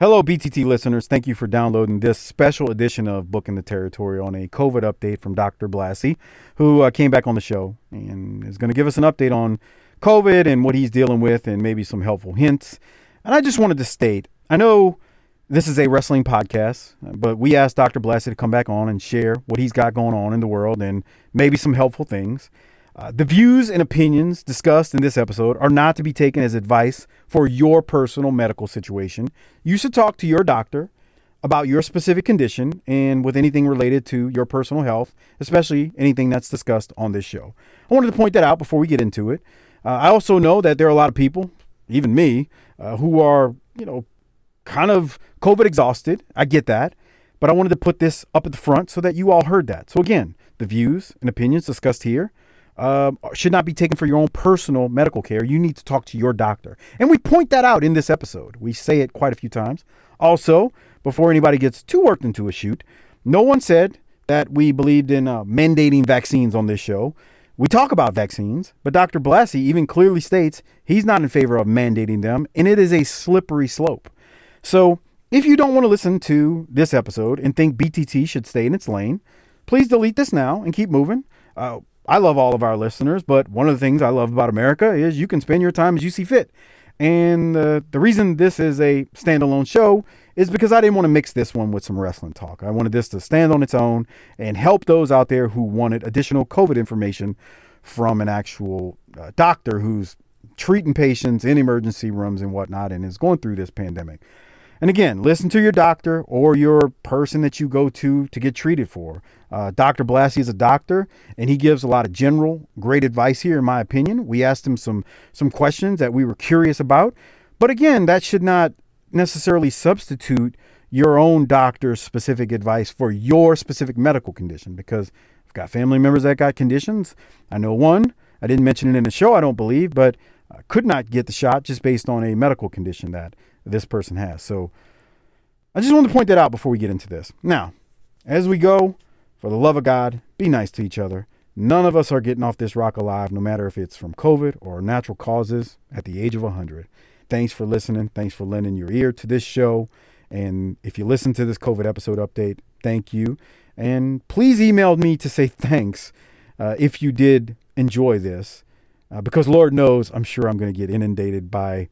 Hello, BTT listeners. Thank you for downloading this special edition of Booking the Territory on a COVID update from Dr. Blassie, who uh, came back on the show and is going to give us an update on COVID and what he's dealing with and maybe some helpful hints. And I just wanted to state I know this is a wrestling podcast, but we asked Dr. Blassie to come back on and share what he's got going on in the world and maybe some helpful things. Uh, the views and opinions discussed in this episode are not to be taken as advice for your personal medical situation. You should talk to your doctor about your specific condition and with anything related to your personal health, especially anything that's discussed on this show. I wanted to point that out before we get into it. Uh, I also know that there are a lot of people, even me, uh, who are, you know, kind of COVID exhausted. I get that. But I wanted to put this up at the front so that you all heard that. So, again, the views and opinions discussed here uh, should not be taken for your own personal medical care. You need to talk to your doctor. And we point that out in this episode. We say it quite a few times. Also, before anybody gets too worked into a shoot, no one said that we believed in uh, mandating vaccines on this show. We talk about vaccines, but Dr. Blassie even clearly states he's not in favor of mandating them, and it is a slippery slope. So, if you don't want to listen to this episode and think BTT should stay in its lane, please delete this now and keep moving. Uh, I love all of our listeners, but one of the things I love about America is you can spend your time as you see fit. And uh, the reason this is a standalone show is because I didn't want to mix this one with some wrestling talk. I wanted this to stand on its own and help those out there who wanted additional COVID information from an actual uh, doctor who's treating patients in emergency rooms and whatnot and is going through this pandemic. And again, listen to your doctor or your person that you go to to get treated for. Uh, Dr. Blassie is a doctor, and he gives a lot of general, great advice here, in my opinion. We asked him some some questions that we were curious about, but again, that should not necessarily substitute your own doctor's specific advice for your specific medical condition. Because I've got family members that got conditions. I know one. I didn't mention it in the show, I don't believe, but uh, could not get the shot just based on a medical condition that this person has. So I just wanted to point that out before we get into this. Now, as we go, for the love of God, be nice to each other. None of us are getting off this rock alive, no matter if it's from COVID or natural causes at the age of 100. Thanks for listening. Thanks for lending your ear to this show. And if you listen to this COVID episode update, thank you. And please email me to say thanks uh, if you did enjoy this, uh, because Lord knows I'm sure I'm going to get inundated by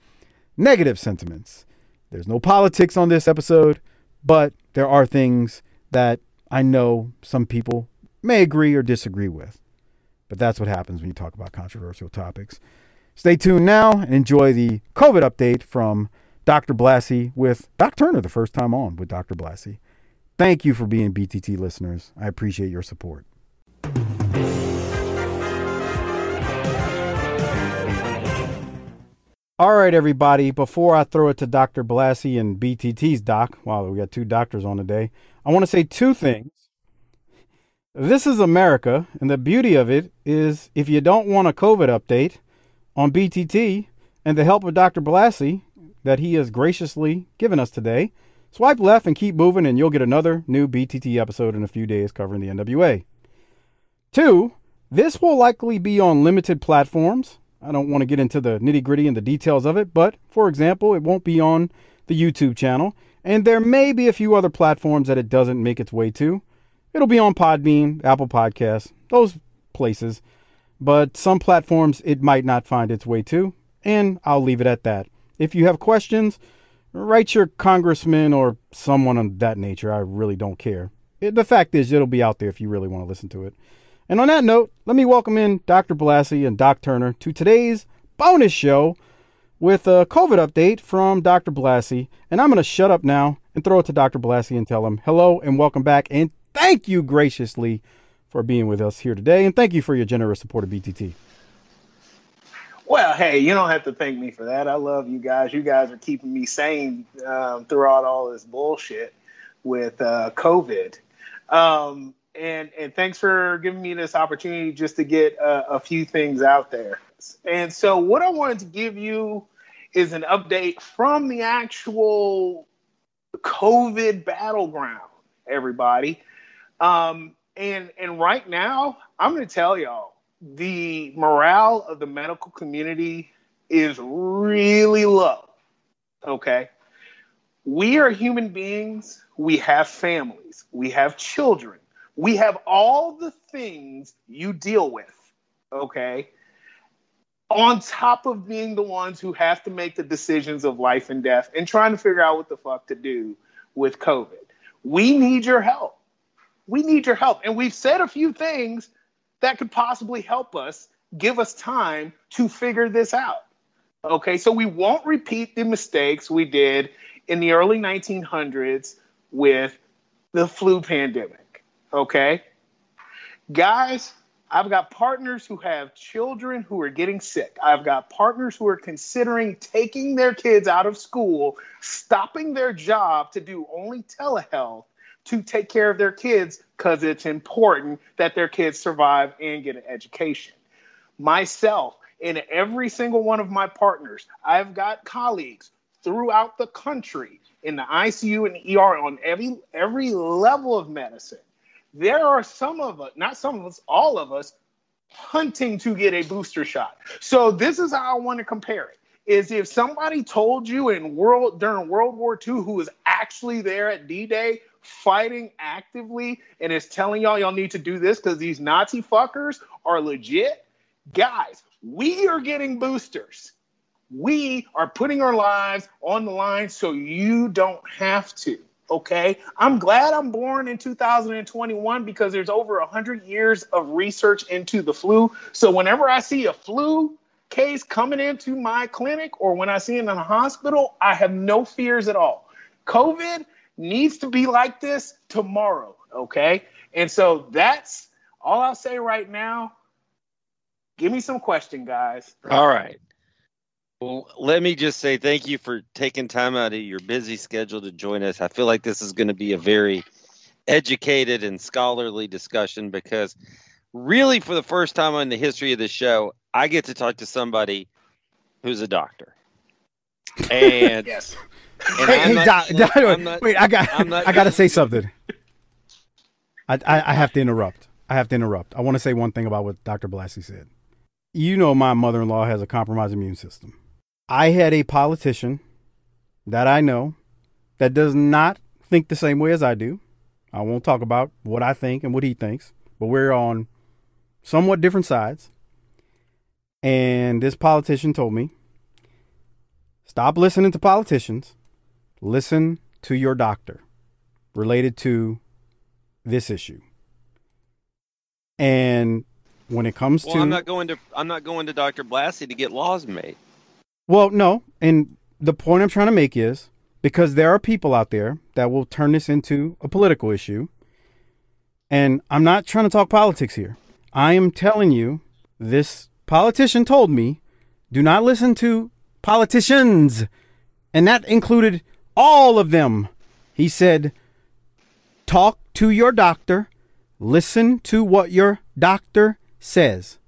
negative sentiments. There's no politics on this episode, but there are things that I know some people may agree or disagree with. But that's what happens when you talk about controversial topics. Stay tuned now and enjoy the COVID update from Dr. Blassie with Doc Turner, the first time on with Dr. Blassie. Thank you for being BTT listeners. I appreciate your support. All right, everybody. Before I throw it to Dr. Blassie and BTT's doc, wow, we got two doctors on today. I want to say two things. This is America, and the beauty of it is if you don't want a COVID update on BTT and the help of Dr. Blassie that he has graciously given us today, swipe left and keep moving, and you'll get another new BTT episode in a few days covering the NWA. Two, this will likely be on limited platforms I don't want to get into the nitty gritty and the details of it, but for example, it won't be on the YouTube channel, and there may be a few other platforms that it doesn't make its way to. It'll be on Podbean, Apple Podcasts, those places, but some platforms it might not find its way to, and I'll leave it at that. If you have questions, write your congressman or someone of that nature. I really don't care. It, the fact is, it'll be out there if you really want to listen to it. And on that note, let me welcome in Dr. Blassie and Doc Turner to today's bonus show with a COVID update from Dr. Blassie. And I'm going to shut up now and throw it to Dr. Blassie and tell him hello and welcome back. And thank you graciously for being with us here today. And thank you for your generous support of BTT. Well, hey, you don't have to thank me for that. I love you guys. You guys are keeping me sane um, throughout all this bullshit with uh, COVID. Um, and and thanks for giving me this opportunity just to get a, a few things out there. And so, what I wanted to give you is an update from the actual COVID battleground, everybody. Um, and and right now, I'm going to tell y'all the morale of the medical community is really low. Okay, We are human beings. We have families. We have children. We have all the things you deal with. Okay. On top of being the ones who have to make the decisions of life and death and trying to figure out what the fuck to do with COVID. We need your help. We need your help. And we've said a few things that could possibly help us give us time to figure this out. Okay, so we won't repeat the mistakes we did in the early 1900s with the flu pandemic. Okay, guys, I've got partners who have children who are getting sick. I've got partners who are considering taking their kids out of school, stopping their job to do only telehealth to take care of their kids because it's important that their kids survive and get an education myself, and every single one of my partners. I've got colleagues throughout the country in the ICU and ER on every every level of medicine. There are some of us, not some of us, all of us, hunting to get a booster shot. So this is how I want to compare it. Is if somebody told you in world during World War II who was actually there at D-Day fighting actively and is telling y'all y'all need to do this because these Nazi fuckers are legit, guys, we are getting boosters. We are putting our lives on the line so you don't have to. Okay. I'm glad I'm born in 2021 because there's over 100 years of research into the flu. So whenever I see a flu case coming into my clinic or when I see it in a hospital, I have no fears at all. COVID needs to be like this tomorrow. Okay. And so that's all I'll say right now. Give me some question, guys. All right. Well, let me just say thank you for taking time out of your busy schedule to join us. I feel like this is going to be a very educated and scholarly discussion because, really, for the first time in the history of the show, I get to talk to somebody who's a doctor. And yes. And hey, hey doc, doc, not, wait, I got, I got to say something. I, I, I have to interrupt. I have to interrupt. I want to say one thing about what Dr. Blassie said you know my mother-in-law has a compromised immune system. I had a politician that I know that does not think the same way as I do. I won't talk about what I think and what he thinks, but we're on somewhat different sides. And this politician told me, stop listening to politicians, listen to your doctor related to this issue. And when it comes well, to I'm not going to I'm not going to Dr. Blassie to get laws made. Well, no, and the point I'm trying to make is because there are people out there that will turn this into a political issue. And I'm not trying to talk politics here. I am telling you this politician told me do not listen to politicians. And that included all of them. He said, talk to your doctor, listen to what your doctor says.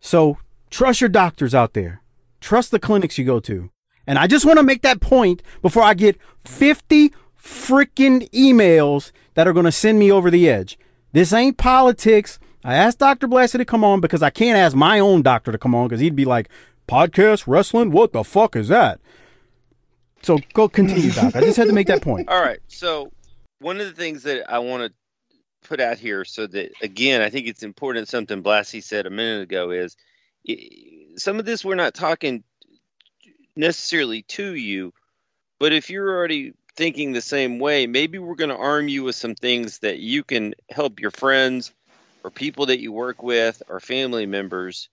So trust your doctors out there. Trust the clinics you go to. And I just want to make that point before I get 50 freaking emails that are going to send me over the edge. This ain't politics. I asked Dr. Blassie to come on because I can't ask my own doctor to come on because he'd be like, podcast wrestling? What the fuck is that? So go continue, Doc. I just had to make that point. All right. So one of the things that I want to put out here so that again, I think it's important. Something Blassie said a minute ago is some of this we're not talking necessarily to you, but if you're already thinking the same way, maybe we're going to arm you with some things that you can help your friends or people that you work with or family members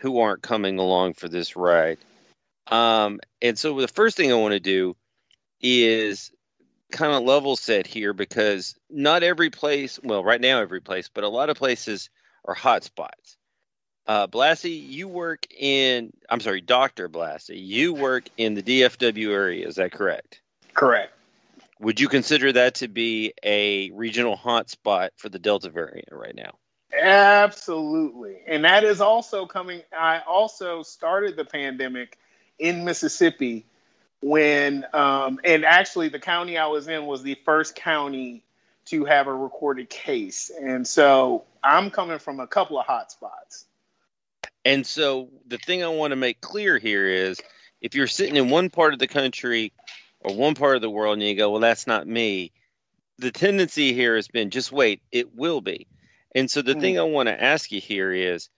who aren't coming along for this ride. Um, and so the first thing I want to do is kind of level set here because not every place, well, right now every place, but a lot of places are hot spots. Uh, Blassie, you work in, I'm sorry, Dr. Blassie, you work in the DFW area. Is that correct? Correct. Would you consider that to be a regional hotspot for the Delta variant right now? Absolutely. And that is also coming. I also started the pandemic in Mississippi when um, and actually the county I was in was the first county to have a recorded case, and so I'm coming from a couple of hot spots. And so the thing I want to make clear here is if you're sitting in one part of the country or one part of the world and you go, well, that's not me. The tendency here has been just wait, it will be. And so the mm. thing I want to ask you here is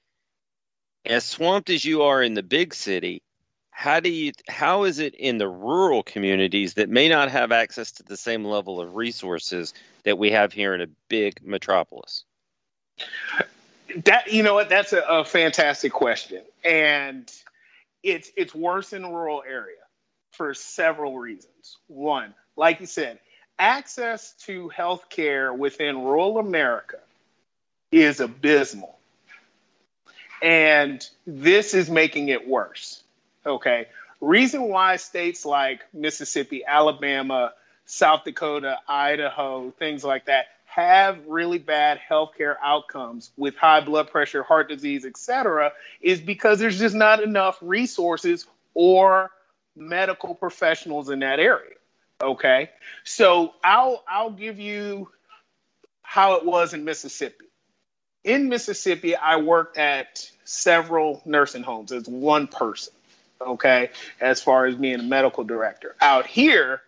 as swamped as you are in the big city, how do you how is it in the rural communities that may not have access to the same level of resources that we have here in a big metropolis? That you know what that's a, a fantastic question. And it's it's worse in rural area for several reasons. One, like you said, access to health care within rural America is abysmal. And this is making it worse. Okay. Reason why states like Mississippi, Alabama, South Dakota, Idaho, things like that have really bad healthcare outcomes with high blood pressure, heart disease, etc., is because there's just not enough resources or medical professionals in that area. Okay, so I'll I'll give you how it was in Mississippi. In Mississippi, I worked at several nursing homes as one person. Okay, as far as being a medical director. Out here,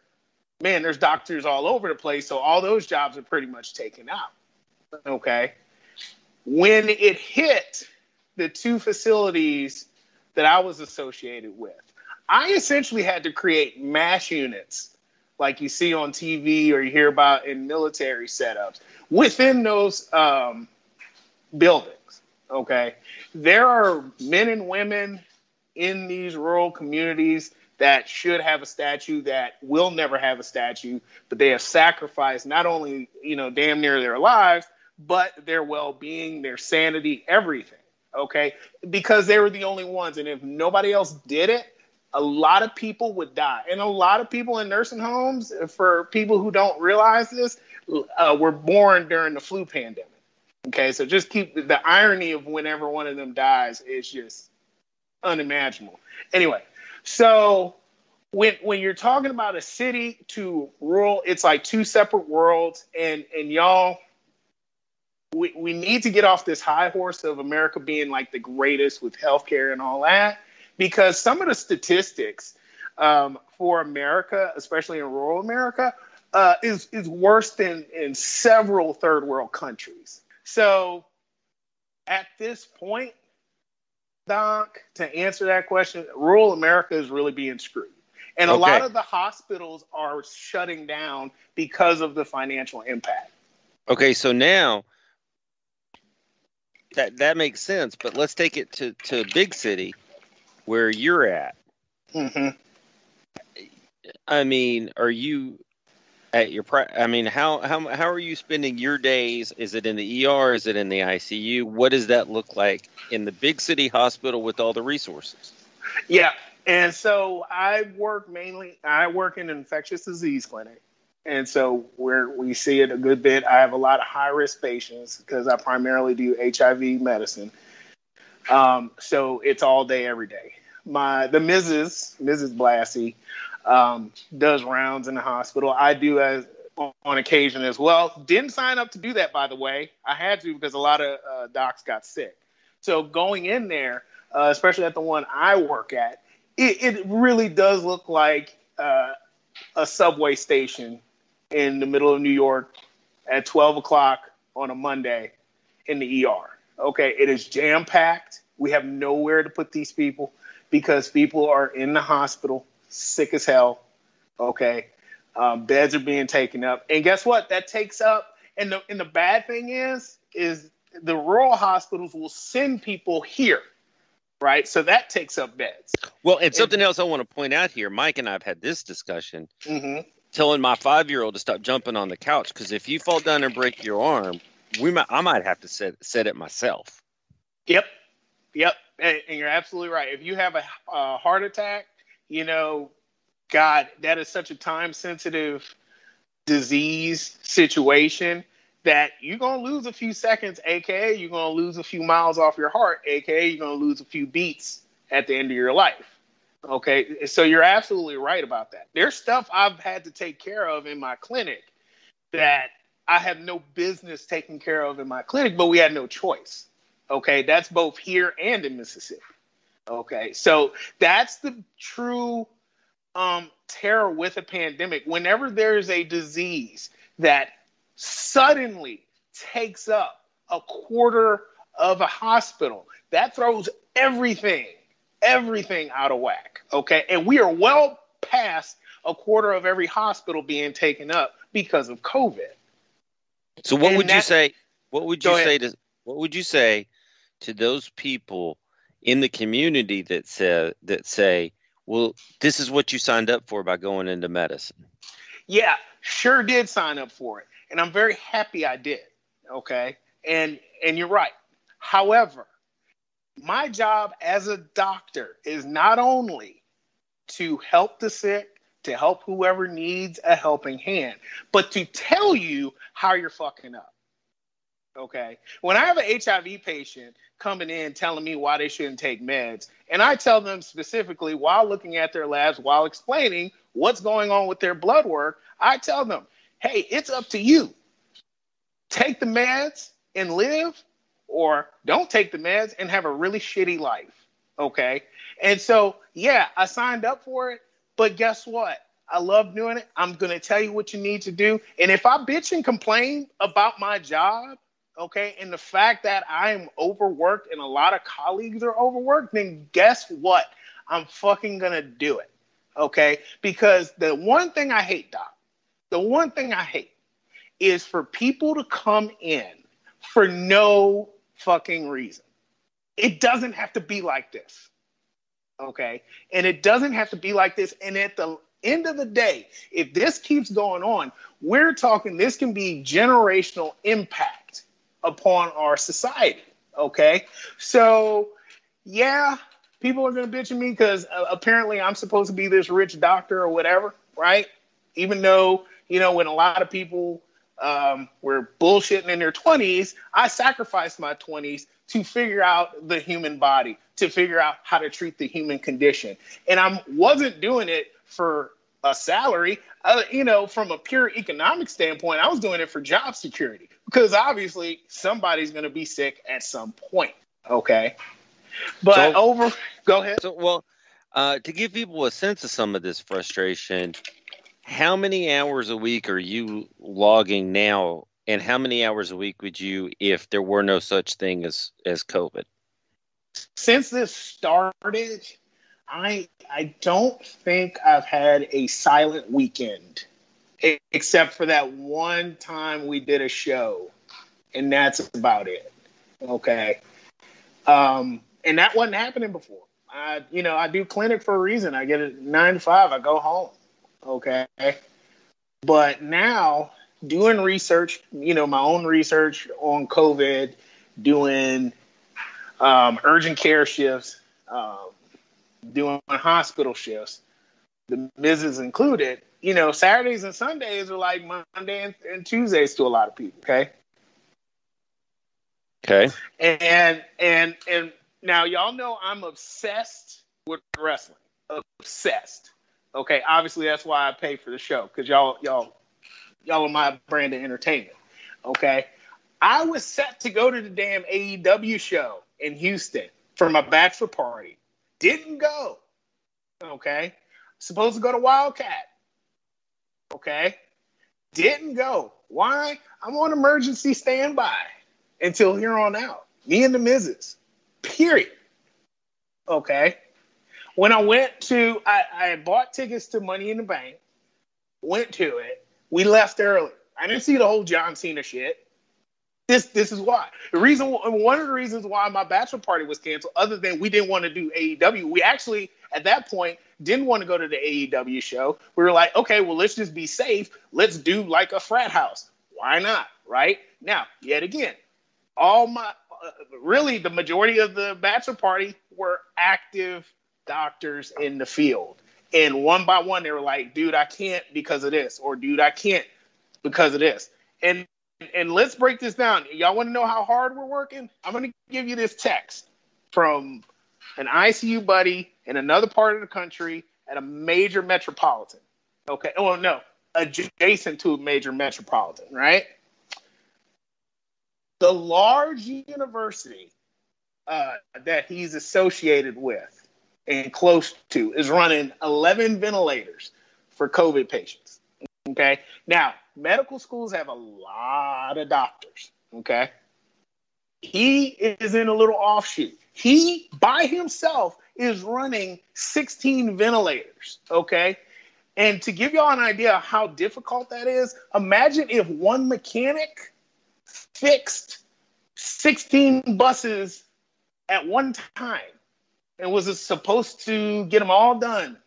man, there's doctors all over the place, so all those jobs are pretty much taken out. Okay. When it hit the two facilities that I was associated with, I essentially had to create MASH units like you see on TV or you hear about in military setups within those um, buildings. Okay. There are men and women in these rural communities that should have a statue that will never have a statue, but they have sacrificed not only, you know, damn near their lives, but their well being, their sanity, everything. Okay. Because they were the only ones. And if nobody else did it, a lot of people would die. And a lot of people in nursing homes, for people who don't realize this, uh, were born during the flu pandemic. Okay. So just keep the irony of whenever one of them dies is just unimaginable. Anyway, so when when you're talking about a city to rural, it's like two separate worlds. And and y'all, we we need to get off this high horse of America being like the greatest with healthcare and all that, because some of the statistics um, for America, especially in rural America, uh, is is worse than in several third world countries. So at this point, Doc, to answer that question, rural America is really being screwed. And a okay. lot of the hospitals are shutting down because of the financial impact. Okay, so now that that makes sense, but let's take it to to a big city where you're at. Mm-hmm. I mean, are you at your I mean, how how how are you spending your days? Is it in the ER? Is it in the ICU? What does that look like in the big city hospital with all the resources? Yeah, and so I work mainly. I work in an infectious disease clinic, and so where we see it a good bit. I have a lot of high risk patients because I primarily do HIV medicine. Um, so it's all day, every day. My the Mrs. Mrs. Blassie um, does rounds in the hospital. I do as on occasion as well. Didn't sign up to do that, by the way. I had to because a lot of uh, docs got sick. So going in there, uh, especially at the one I work at, it, it really does look like uh, a subway station in the middle of New York at 12 o'clock on a Monday in the ER. Okay, it is jam packed. We have nowhere to put these people because people are in the hospital sick as hell. Okay, um, beds are being taken up, and guess what? That takes up. And the and the bad thing is, is the rural hospitals will send people here, right? So that takes up beds. Well, and something and, else I want to point out here, Mike and I have had this discussion. Mm-hmm. Telling my five-year-old to stop jumping on the couch because if you fall down and break your arm, we might I might have to set set it myself. Yep, yep, and, and you're absolutely right. If you have a, a heart attack, you know, God, that is such a time sensitive disease situation that you're going to lose a few seconds, aka you're going to lose a few miles off your heart, aka you're going to lose a few beats at the end of your life. Okay, so you're absolutely right about that. There's stuff I've had to take care of in my clinic that I have no business taking care of in my clinic, but we had no choice. Okay, that's both here and in Mississippi. Okay, so that's the true um, terror with a pandemic, whenever there is a disease that suddenly takes up a quarter of a hospital, that throws everything, everything out of whack. Okay. And we are well past a quarter of every hospital being taken up because of COVID. So what and would that, you say? What would you say to what would you say to those people in the community that say that say, well, this is what you signed up for by going into medicine? Yeah, sure did sign up for it. And I'm very happy I did. Okay. And and you're right. However, my job as a doctor is not only to help the sick, to help whoever needs a helping hand, but to tell you how you're fucking up. Okay. When I have an HIV patient coming in telling me why they shouldn't take meds, and I tell them specifically while looking at their labs, while explaining what's going on with their blood work, I tell them, hey, it's up to you. Take the meds and live, or don't take the meds and have a really shitty life. Okay. And so, yeah, I signed up for it, but guess what? I love doing it. I'm going to tell you what you need to do. And if I bitch and complain about my job, okay, and the fact that I'm overworked and a lot of colleagues are overworked, then guess what? I'm fucking to do it. Okay. Because the one thing I hate, Doc, the one thing I hate is for people to come in for no fucking reason. It doesn't have to be like this. Okay. And it doesn't have to be like this. And at the end of the day, if this keeps going on, we're talking this can be generational impact upon our society. Okay. So, yeah, people are going to bitch at me because uh, apparently I'm supposed to be this rich doctor or whatever, right? Even though, you know, when a lot of people um, were bullshitting in their 20s, I sacrificed my 20s to figure out the human body, to figure out how to treat the human condition. And I wasn't doing it for a salary. Uh, you know, from a pure economic standpoint, I was doing it for job security because obviously somebody's going to be sick at some point. Okay. But so, over, go ahead. So, well, uh, to give people a sense of some of this frustration, how many hours a week are you logging now and how many hours a week would you if there were no such thing as as covid since this started i i don't think i've had a silent weekend except for that one time we did a show and that's about it okay um and that wasn't happening before i you know i do clinic for a reason i get it nine to five i go home Okay. But now doing research, you know, my own research on COVID, doing um, urgent care shifts, um, doing hospital shifts, the Mrs. included, you know, Saturdays and Sundays are like Monday and, and Tuesdays to a lot of people. Okay. Okay. And and and now y'all know I'm obsessed with wrestling. Obsessed. Okay, obviously that's why I pay for the show because y'all y'all y'all are my brand of entertainment. Okay, I was set to go to the damn AEW show in Houston for my bachelor party. Didn't go. Okay, supposed to go to Wildcat. Okay, didn't go. Why? I'm on emergency standby until here on out. Me and the Mrs. Period. Okay when I went to, I, I bought tickets to Money in the Bank, went to it. We left early. I didn't see the whole John Cena shit. This this is why. The reason one of the reasons why my bachelor party was canceled, other than we didn't want to do AEW, we actually at that point didn't want to go to the AEW show. We were like, okay, well let's just be safe. Let's do like a frat house. Why not? Right now, yet again, all my uh, really the majority of the bachelor party were active doctors in the field. And one by one, they were like, dude, I can't because of this, or dude, I can't because of this. And and let's break this down. Y'all want to know how hard we're working? I'm going to give you this text from an ICU buddy in another part of the country at a major metropolitan. Okay. Oh, no, adjacent to a major metropolitan, right? The large university uh, that he's associated with and close to is running 11 ventilators for COVID patients. Okay. Now, medical schools have a lot of doctors. Okay. He is in a little offshoot. He by himself is running 16 ventilators. Okay. And to give y'all an idea of how difficult that is, imagine if one mechanic fixed 16 buses at one time and was supposed to get them all done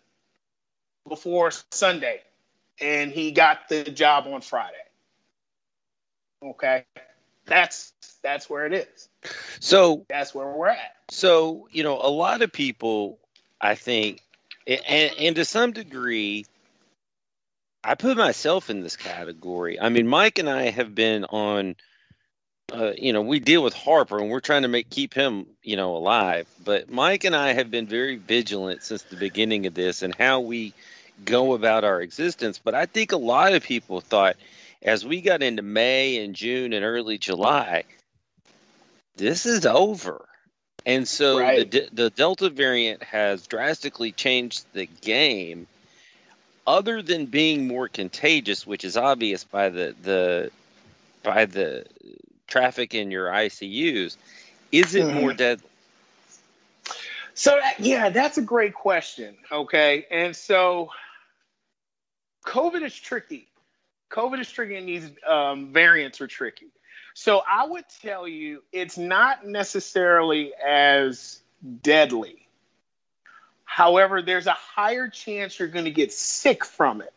before Sunday. And he got the job on Friday. Okay. That's that's where it is. So that's where we're at. So, you know, a lot of people I think and, and to some degree I put myself in this category. I mean, Mike and I have been on uh, you know, we deal with Harper and we're trying to make keep him, you know, alive. But Mike and I have been very vigilant since the beginning of this and how we go about our existence. But I think a lot of people thought as we got into May and June and early July, this is over. And so right. the, the Delta variant has drastically changed the game. Other than being more contagious, which is obvious by the, the by the traffic in your ICUs, is it mm-hmm. more deadly? So yeah, that's a great question. Okay, and so COVID is tricky. COVID is tricky, and these um, variants are tricky. So I would tell you, it's not necessarily as deadly. However, there's a higher chance you're going to get sick from it.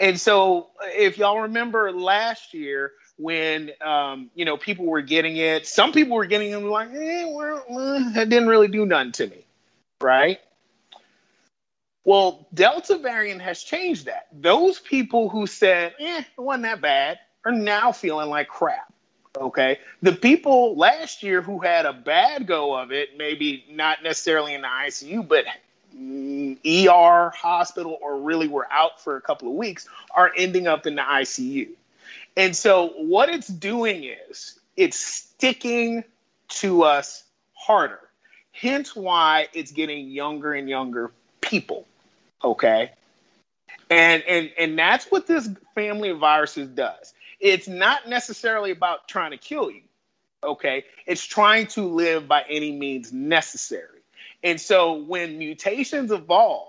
And so, if y'all remember last year, when um, you know people were getting it. Some people were getting it like, eh, well, well, that didn't really do nothing to me, right? Well, Delta variant has changed that. Those people who said, eh, it wasn't that bad, are now feeling like crap. Okay. The people last year who had a bad go of it, maybe not necessarily in the ICU, but ER, hospital, or really were out for a couple of weeks, are ending up in the ICU. And so what it's doing is it's sticking to us harder. Hence why it's getting younger and younger people. Okay. And and and that's what this family of viruses does. It's not necessarily about trying to kill you. Okay. It's trying to live by any means necessary. And so when mutations evolve,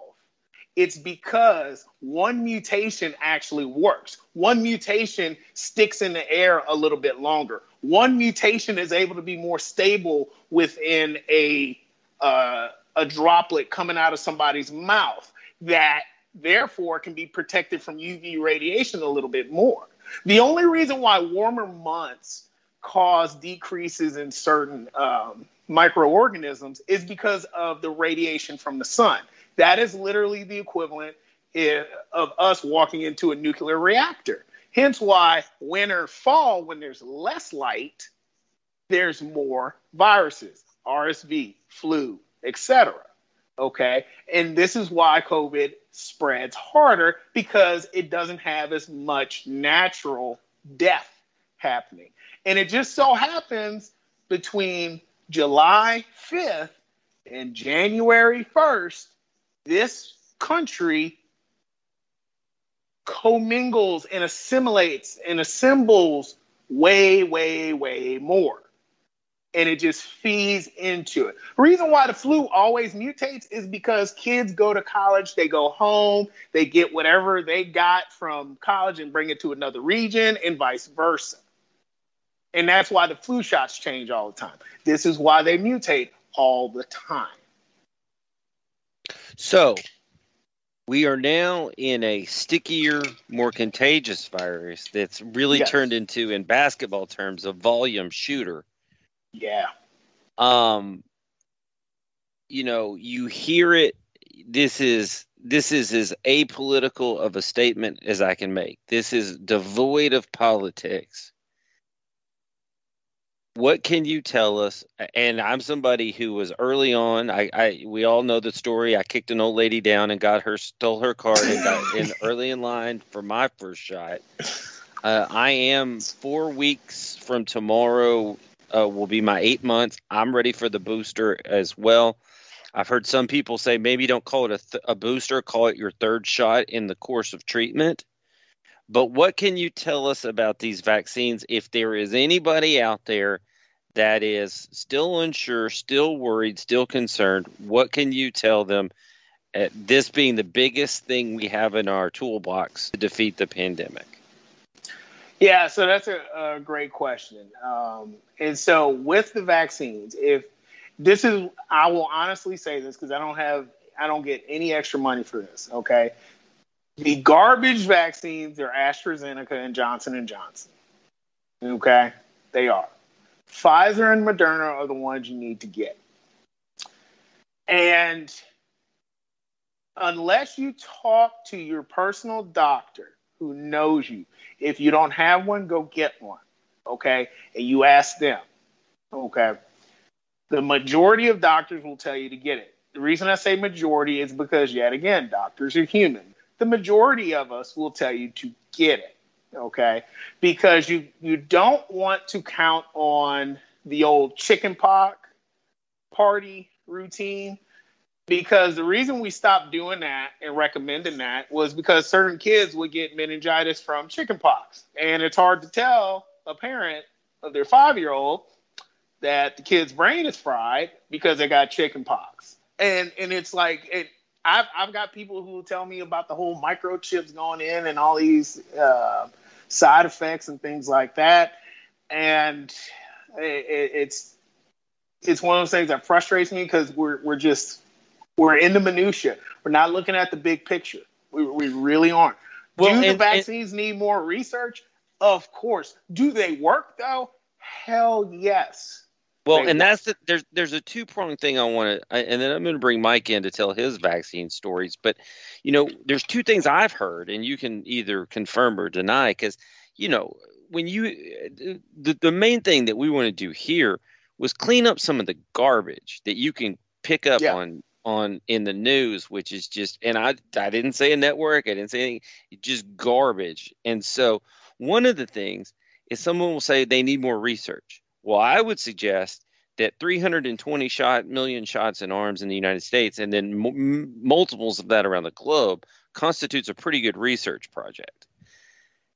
it's because one mutation actually works. One mutation sticks in the air a little bit longer. One mutation is able to be more stable within a uh, a droplet coming out of somebody's mouth that therefore can be protected from UV radiation a little bit more. The only reason why warmer months cause decreases in certain um, microorganisms is because of the radiation from the sun. That is literally the equivalent of us walking into a nuclear reactor. Hence why winter, fall, when there's less light, there's more viruses, RSV, flu, etc. Okay. And this is why COVID spreads harder because it doesn't have as much natural death happening. And it just so happens between July 5th and January 1st, this country commingles and assimilates and assembles way, way, way more. And it just feeds into it. The reason why the flu always mutates is because kids go to college, they go home, they get whatever they got from college and bring it to another region, and vice versa. And that's why the flu shots change all the time. This is why they mutate all the time. So we are now in a stickier, more contagious virus that's really yes. turned into, in basketball terms, a volume shooter. Yeah. Um, you know, you hear it. This is this is as apolitical of a statement as I can make. This is devoid of politics what can you tell us? And I'm somebody who was early on. I, I we all know the story. I kicked an old lady down and got her, stole her card, and got in early in line for my first shot. Uh, I am four weeks from tomorrow. Uh, will be my eight months. I'm ready for the booster as well. I've heard some people say maybe don't call it a, th- a booster, call it your third shot in the course of treatment. But what can you tell us about these vaccines if there is anybody out there that is still unsure, still worried, still concerned? What can you tell them? Uh, this being the biggest thing we have in our toolbox to defeat the pandemic. Yeah, so that's a, a great question. Um, and so with the vaccines, if this is, I will honestly say this because I don't have, I don't get any extra money for this. Okay, the garbage vaccines are AstraZeneca and Johnson and Johnson. Okay, they are. Pfizer and Moderna are the ones you need to get. And unless you talk to your personal doctor who knows you, if you don't have one, go get one. Okay. And you ask them. Okay. The majority of doctors will tell you to get it. The reason I say majority is because, yet again, doctors are human. The majority of us will tell you to get it. Okay. Because you, you don't want to count on the old chicken pox party routine because the reason we stopped doing that and recommending that was because certain kids would get meningitis from chickenpox, and it's hard to tell a parent of their five-year-old that the kid's brain is fried because they got chickenpox, and and it's like it. I've I've got people who tell me about the whole microchips going in and all these uh, side effects and things like that, and it, it's it's one of those things that frustrates me because we're we're just we're in the minutia. We're not looking at the big picture. We, we really aren't. Well, Do and, the vaccines and, need more research? Of course. Do they work though? Hell yes. Well, and work. that's the, there's there's a two pronged thing I want to, and then I'm going to bring Mike in to tell his vaccine stories. But you know, there's two things I've heard, and you can either confirm or deny because you know when you the, the main thing that we want to do here was clean up some of the garbage that you can pick up yeah. on on in the news, which is just and I I didn't say a network, I didn't say anything, just garbage. And so one of the things is someone will say they need more research. Well, I would suggest that 320 shot million shots in arms in the United States and then m- multiples of that around the globe constitutes a pretty good research project.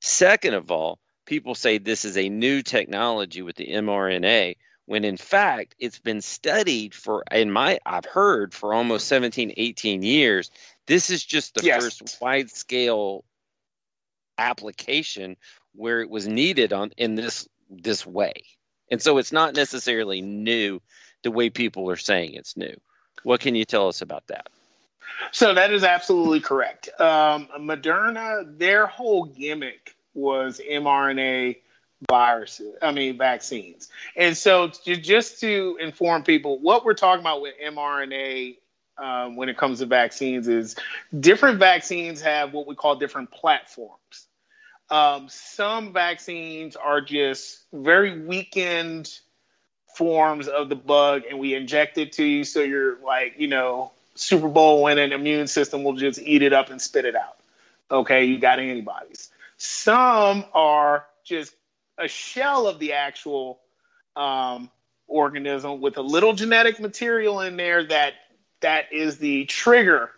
Second of all, people say this is a new technology with the mRNA when in fact it's been studied for in my I've heard for almost 17 18 years this is just the yes. first wide scale application where it was needed on in this this way. And so it's not necessarily new the way people are saying it's new. What can you tell us about that? So that is absolutely correct. Um, moderna their whole gimmick was mrna viruses, I mean, vaccines. And so, to, just to inform people, what we're talking about with mRNA um, when it comes to vaccines is different vaccines have what we call different platforms. Um, some vaccines are just very weakened forms of the bug, and we inject it to you so you're like, you know, Super Bowl winning immune system will just eat it up and spit it out. Okay, you got antibodies. Some are just a shell of the actual um, organism with a little genetic material in there that that is the trigger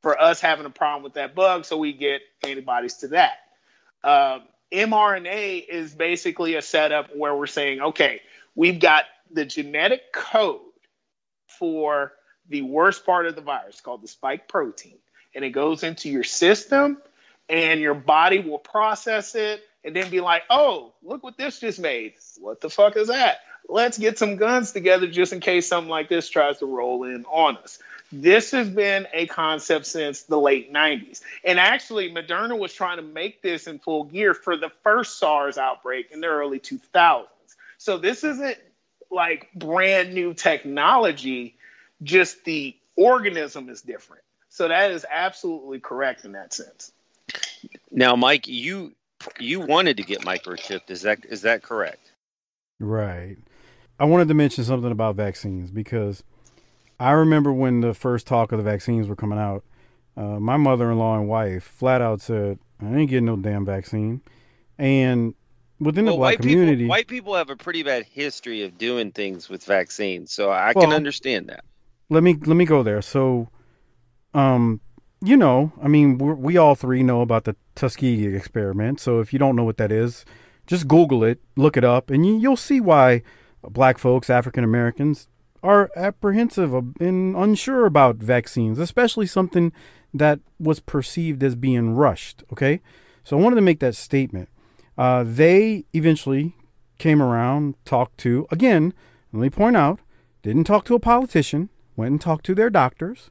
for us having a problem with that bug, so we get antibodies to that. Um, mRNA is basically a setup where we're saying, okay, we've got the genetic code for the worst part of the virus called the spike protein, and it goes into your system, and your body will process it and then be like, oh, look what this just made. What the fuck is that? Let's get some guns together just in case something like this tries to roll in on us. This has been a concept since the late 90s. And actually, Moderna was trying to make this in full gear for the first SARS outbreak in the early 2000s. So this isn't like brand new technology, just the organism is different. So that is absolutely correct in that sense. Now, Mike, you you wanted to get microchipped. Is that is that correct? Right. I wanted to mention something about vaccines because I remember when the first talk of the vaccines were coming out. Uh, my mother-in-law and wife flat out said, "I ain't getting no damn vaccine," and within well, the black community, people, white people have a pretty bad history of doing things with vaccines, so I well, can understand that. let me let me go there. So, um, you know, I mean, we all three know about the Tuskegee experiment. So if you don't know what that is, just Google it, look it up, and you, you'll see why black folks, African Americans, are apprehensive and unsure about vaccines, especially something that was perceived as being rushed. Okay, so I wanted to make that statement. Uh, they eventually came around, talked to again. Let me point out, didn't talk to a politician. Went and talked to their doctors.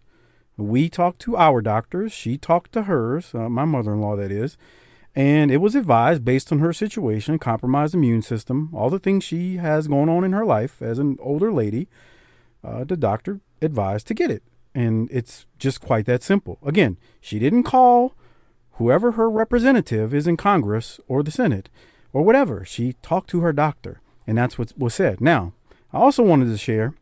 We talked to our doctors. She talked to hers, uh, my mother in law, that is. And it was advised based on her situation, compromised immune system, all the things she has going on in her life as an older lady. Uh, the doctor advised to get it. And it's just quite that simple. Again, she didn't call whoever her representative is in Congress or the Senate or whatever. She talked to her doctor, and that's what was said. Now, I also wanted to share,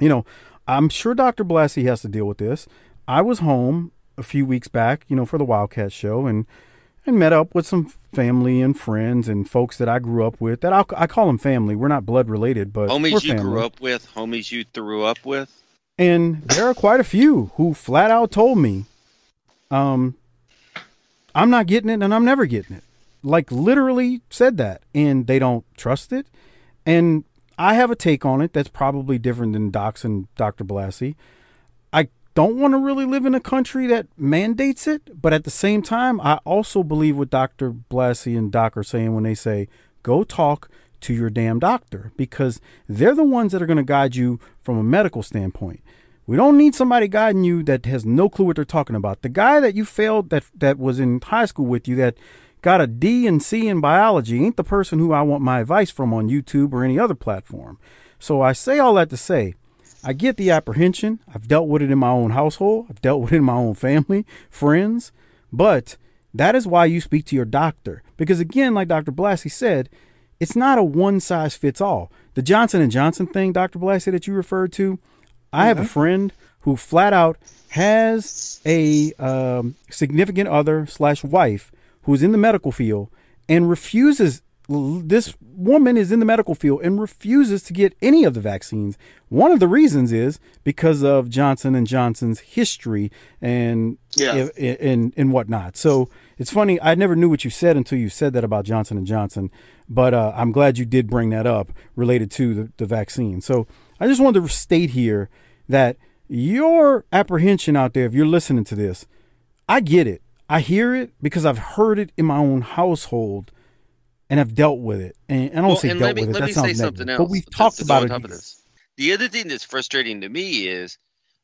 you know, I'm sure Dr. Blassie has to deal with this. I was home a few weeks back, you know, for the Wildcat show and and met up with some family and friends and folks that I grew up with. That I'll, I call them family. We're not blood related, but homies you grew up with, homies you threw up with. And there are quite a few who flat out told me, um, I'm not getting it and I'm never getting it. Like literally said that, and they don't trust it. And I have a take on it that's probably different than Doc's and Dr. Blassie. I don't want to really live in a country that mandates it, but at the same time, I also believe what Dr. Blassie and Doc are saying when they say, go talk to your damn doctor, because they're the ones that are going to guide you from a medical standpoint. We don't need somebody guiding you that has no clue what they're talking about. The guy that you failed that that was in high school with you that got a D and C in biology ain't the person who I want my advice from on YouTube or any other platform. So I say all that to say, I get the apprehension. I've dealt with it in my own household. I've dealt with it in my own family, friends. But that is why you speak to your doctor. Because again, like Dr. Blassie said, it's not a one size fits all. The Johnson and Johnson thing, Dr. Blassie, that you referred to, I have a mm-hmm. friend who flat out has a um, significant other slash wife who's in the medical field and refuses this woman is in the medical field and refuses to get any of the vaccines. One of the reasons is because of Johnson and Johnson's history and yeah. and and whatnot. So it's funny. I never knew what you said until you said that about Johnson and Johnson. But uh, I'm glad you did bring that up related to the, the vaccine. So I just wanted to state here that your apprehension out there, if you're listening to this, I get it. I hear it because I've heard it in my own household and I've dealt with it. And I don't well, say dealt me, with it. That sounds negative. Else, but we've talked about it. This. The other thing that's frustrating to me is,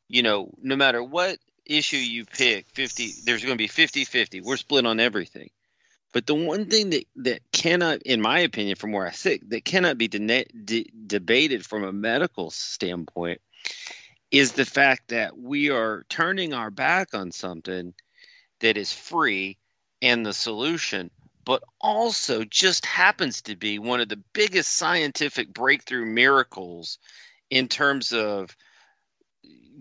you know, no matter what issue you pick, 50 there's going to be 50-50. We're split on everything. But the one thing that, that cannot, in my opinion, from where I sit, that cannot be de- de- debated from a medical standpoint is the fact that we are turning our back on something that is free and the solution, but also just happens to be one of the biggest scientific breakthrough miracles in terms of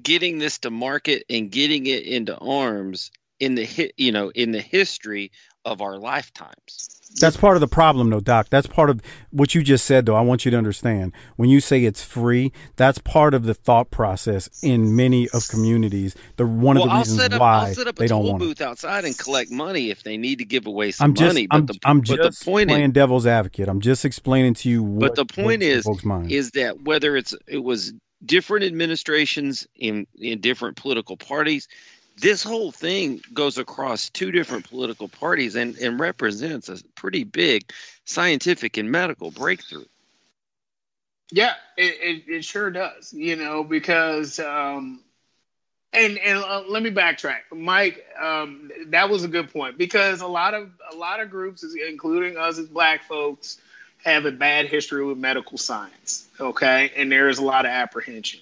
getting this to market and getting it into arms in the you know in the history of our lifetimes. That's part of the problem, though, Doc. That's part of what you just said, though. I want you to understand when you say it's free, that's part of the thought process in many of communities. The one well, of the reasons I'll up, why I'll set up they a don't want booth outside and collect money if they need to give away some I'm just, money. I'm, the, I'm just the point playing is, devil's advocate. I'm just explaining to you. What, but the point is, is that whether it's it was different administrations in in different political parties this whole thing goes across two different political parties and, and represents a pretty big scientific and medical breakthrough. Yeah, it, it, it sure does, you know, because, um, and, and uh, let me backtrack, Mike. Um, that was a good point because a lot of a lot of groups, including us as Black folks, have a bad history with medical science. Okay, and there is a lot of apprehension.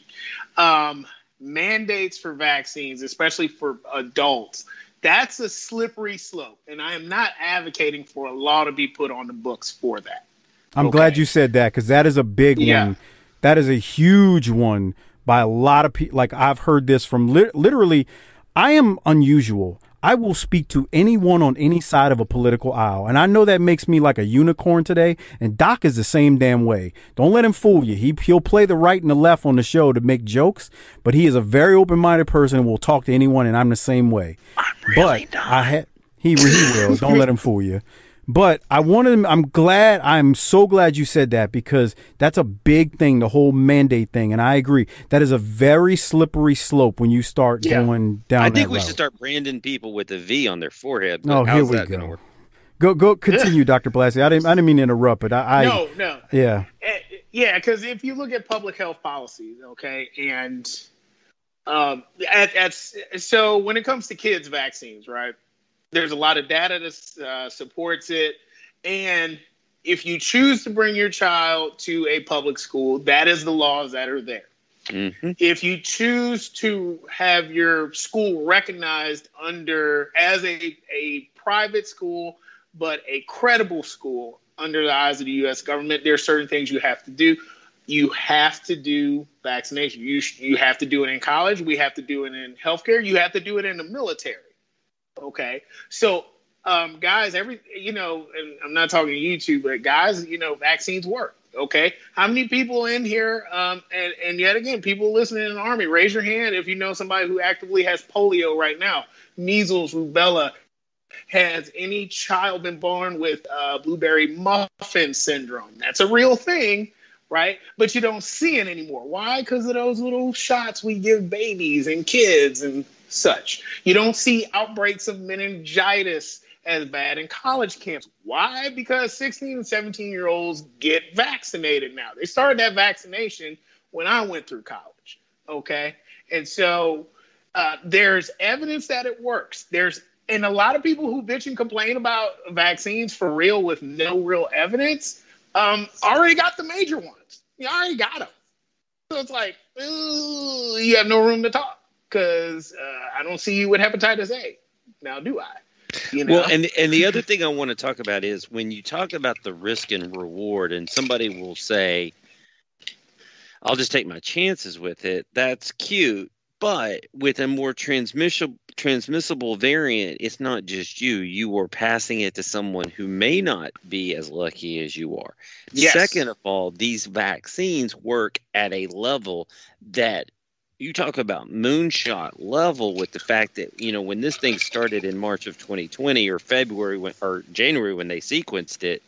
Um, mandates for vaccines, especially for adults, that's a slippery slope. And I am not advocating for a law to be put on the books for that. I'm okay. glad you said that because that is a big yeah. one. That is a huge one by a lot of people. Like I've heard this from li- literally, I am unusual. I will speak to anyone on any side of a political aisle. And I know that makes me like a unicorn today. And Doc is the same damn way. Don't let him fool you. He, he'll play the right and the left on the show to make jokes, but he is a very open minded person and will talk to anyone. And I'm the same way. Really but I had, he, he will. Don't let him fool you. But I wanted, I'm glad, I'm so glad you said that because that's a big thing, the whole mandate thing. And I agree. That is a very slippery slope when you start Yeah. going down I think that we route. should start branding people with a V on their forehead. but Oh, here we go. work? Go, go, continue, Dr. Blassie. I didn't, I didn't mean to interrupt, but I, I no, no. yeah, Eh, yeah, because if you look at public health policies, okay, and um, at, at, so when it comes to kids' vaccines, right, there's a lot of data that uh, supports it, and if you choose to bring your child to a public school, that is the laws that are there. Mhm. If you choose to have your school recognized under as a, a private school, but a credible school under the eyes of the U.S. government, there are certain things you have to do. You have to do vaccination. You sh- you have to do it in college. We have to do it in healthcare. You have to do it in the military. Okay, so um, guys, every you know, and I'm not talking to you two, but guys, you know, vaccines work. Okay, how many people in here? Um, and and yet again, people listening in the army, raise your hand if you know somebody who actively has polio right now, measles, rubella. Has any child been born with uh, blueberry muffin syndrome? That's a real thing, right? But you don't see it anymore. Why? Because of those little shots we give babies and kids and such. You don't see outbreaks of meningitis as bad in college camps. Why? Because 16 and 17 year olds get vaccinated now. They started that vaccination when I went through college. Okay. And so uh, there's evidence that it works. There's and a lot of people who bitch and complain about vaccines for real with no real evidence um, already got the major ones. You already got them. So it's like, ooh, you have no room to talk because uh, I don't see you with hepatitis A. Now, do I? You know? Well, and and the other thing I want to talk about is when you talk about the risk and reward, and somebody will say, "I'll just take my chances with it." That's cute, but with a more transmissible transmissible variant, it's not just you. You are passing it to someone who may not be as lucky as you are. Yes. Second of all, these vaccines work at a level that you talk about moonshot level with the fact that you know when this thing started in March of 2020 or February when, or January when they sequenced it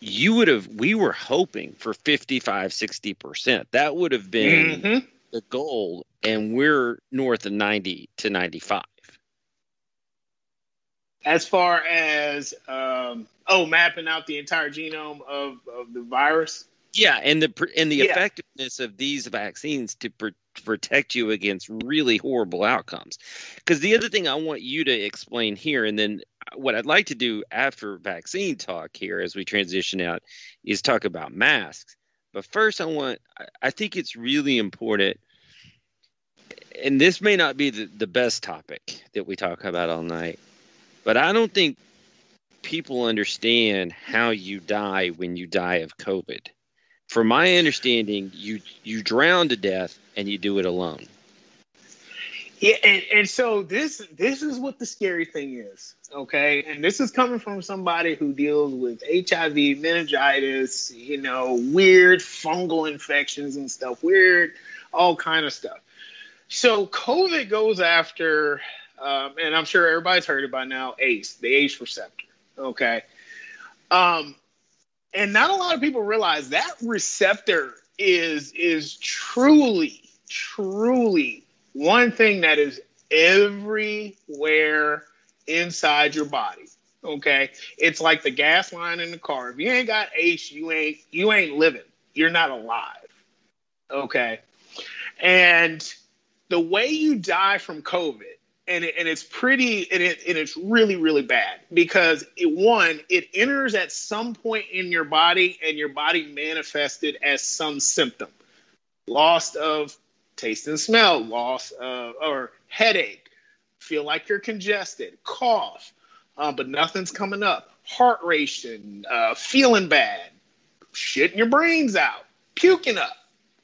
you would have we were hoping for 55 60% that would have been Mhm. the goal and we're north of 90 to 95 as far as um, oh, mapping out the entire genome of, of the virus. Yeah, and the and the Yeah. effectiveness of these vaccines to, pr- protect you against really horrible outcomes. Because the other thing I want you to explain here, and then uh, what I'd like to do after vaccine talk here, as we transition out, is talk about masks. But first, I want I- I think it's really important, and this may not be the, the best topic that we talk about all night, but I don't think people understand how you die when you die of COVID from my understanding, you you drown to death and you do it alone. Yeah, and, and so this this is what the scary thing is, okay? And this is coming from somebody who deals with HIV, meningitis, you know, weird fungal infections and stuff, weird, all kind of stuff. So COVID goes after, um, and I'm sure everybody's heard it by now, ACE, the ACE receptor, okay? Um, and not a lot of people realize that receptor is is truly, truly one thing that is everywhere inside your body. Okay, it's like the gas line in the car. If you ain't got ACE, you ain't you ain't living. You're not alive. Okay, and the way you die from COVID, and it, and it's pretty, and, it, and it's really really bad because it one it enters at some point in your body, and your body manifested as some symptom, loss of taste and smell, loss of or headache, feel like you're congested, cough, uh, but nothing's coming up, heart racing, uh, feeling bad, shitting your brains out, puking up,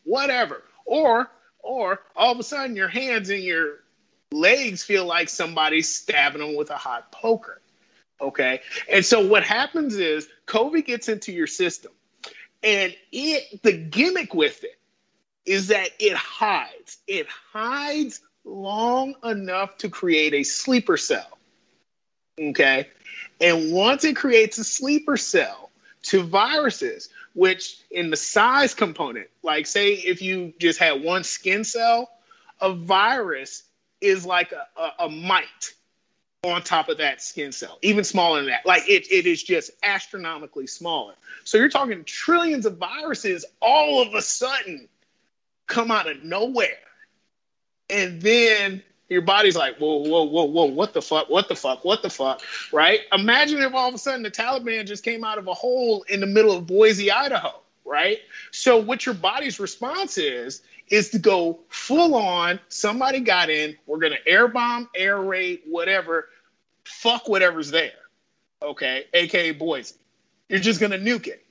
whatever, or or all of a sudden your hands and your legs feel like somebody's stabbing them with a hot poker. Okay. And so what happens is COVID gets into your system. And it the gimmick with it is that it hides. It hides long enough to create a sleeper cell. Okay. And once it creates a sleeper cell to viruses, which in the size component, like say if you just had one skin cell, a virus is like a, a, a mite on top of that skin cell, even smaller than that. Like it, it is just astronomically smaller. So you're talking trillions of viruses all of a sudden come out of nowhere. And then your body's like, whoa, whoa, whoa, whoa, what the fuck, what the fuck, what the fuck, right? Imagine if all of a sudden the Taliban just came out of a hole in the middle of Boise, Idaho, right? So what your body's response is, is to go full on, somebody got in, we're gonna air bomb, air raid, whatever, fuck whatever's there, okay? AKA Boise. You're just gonna nuke it.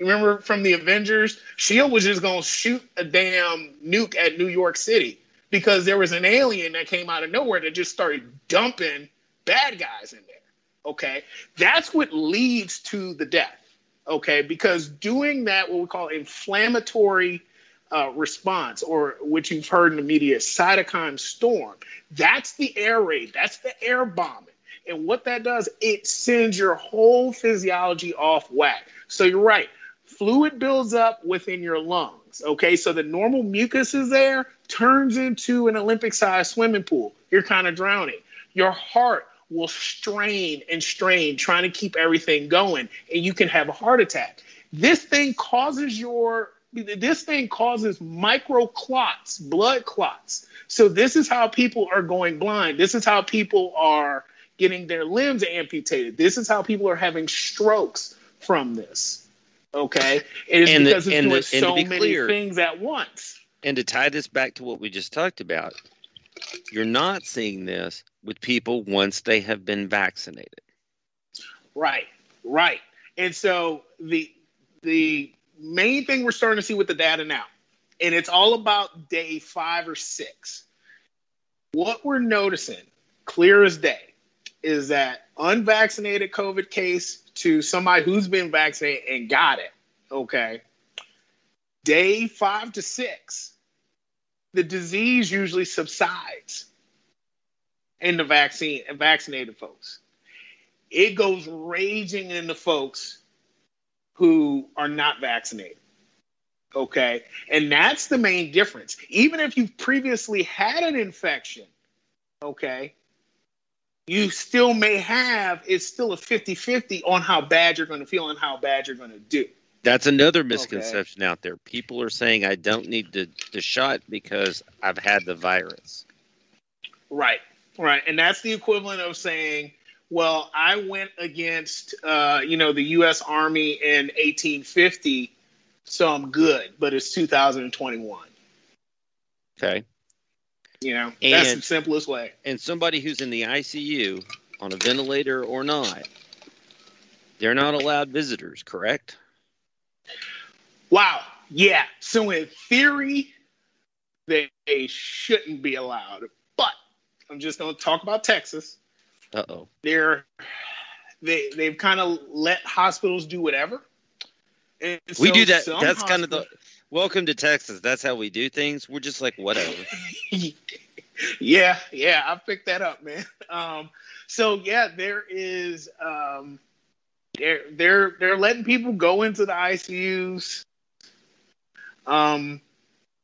Remember from the Avengers, Shield was just gonna shoot a damn nuke at New York City because there was an alien that came out of nowhere that just started dumping bad guys in there. Okay. That's what leads to the death. Okay. Because doing that, what we call inflammatory uh, response, or which you've heard in the media, cytokine storm, that's the air raid, that's the air bombing. And what that does, it sends your whole physiology off whack. So you're right. Fluid builds up within your lungs. Okay, so the normal mucus is there, turns into an Olympic sized swimming pool. You're kind of drowning. Your heart will strain and strain trying to keep everything going, and you can have a heart attack. This thing causes your this thing causes micro clots, blood clots. So this is how people are going blind. This is how people are getting their limbs amputated. This is how people are having strokes from this. Okay, it is and because the, it's doing the, so many clear, things at once. And to tie this back to what we just talked about, you're not seeing this with people once they have been vaccinated. Right, right. And so the the main thing we're starting to see with the data now, and it's all about day five or six. What we're noticing, clear as day, is that unvaccinated COVID case to somebody who's been vaccinated and got it, okay, day five to six, the disease usually subsides in the vaccine and vaccinated folks. It goes raging in the folks who are not vaccinated. Okay. And that's the main difference. Even if you've previously had an infection, okay, you still may have it's still a 50-50 on how bad you're going to feel and how bad you're going to do that's another misconception okay. out there people are saying i don't need the, the shot because i've had the virus right right and that's the equivalent of saying well i went against uh, you know the u.s army in 1850 so i'm good but it's 2021 okay you know, and, that's the simplest way. And somebody who's in the ICU on a ventilator or not, they're not allowed visitors, correct? Wow. Yeah. So in theory, they, they shouldn't be allowed. I'm just going to talk about Texas. Uh oh. They're they they've kind of let hospitals do whatever. And we so do that. That's kind of the welcome to Texas. That's how we do things. We're just like whatever. yeah, yeah, I picked that up, man. Um, so yeah, there is um, they're they're they're letting people go into the ICUs. Um,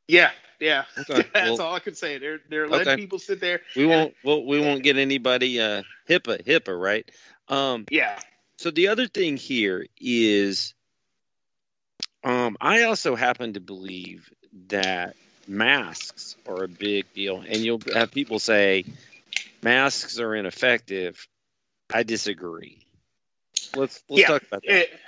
yeah, yeah, okay. that's well, all I can say. They're they're letting okay. people sit there. We won't we'll, we won't get anybody uh HIPAA HIPAA right. Um, yeah. So the other thing here is um, I also happen to believe that masks are a big deal, and you'll have people say masks are ineffective. I disagree. Let's let's yeah, talk about that. It,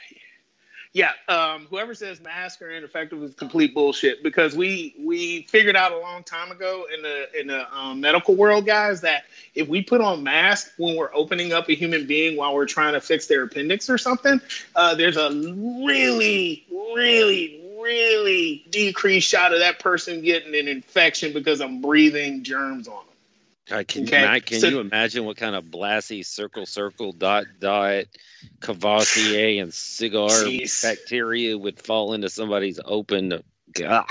yeah, um, whoever says masks are ineffective is complete bullshit because we we figured out a long time ago in the in the um, medical world, guys, that if we put on masks when we're opening up a human being while we're trying to fix their appendix or something, uh, there's a really really really decreased shot of that person getting an infection because I'm breathing germs on them. God, can, okay? Mike, can so, you imagine what kind of Blassie circle circle dot dot Cavassier and cigar geez. bacteria would fall into somebody's open? Ugh.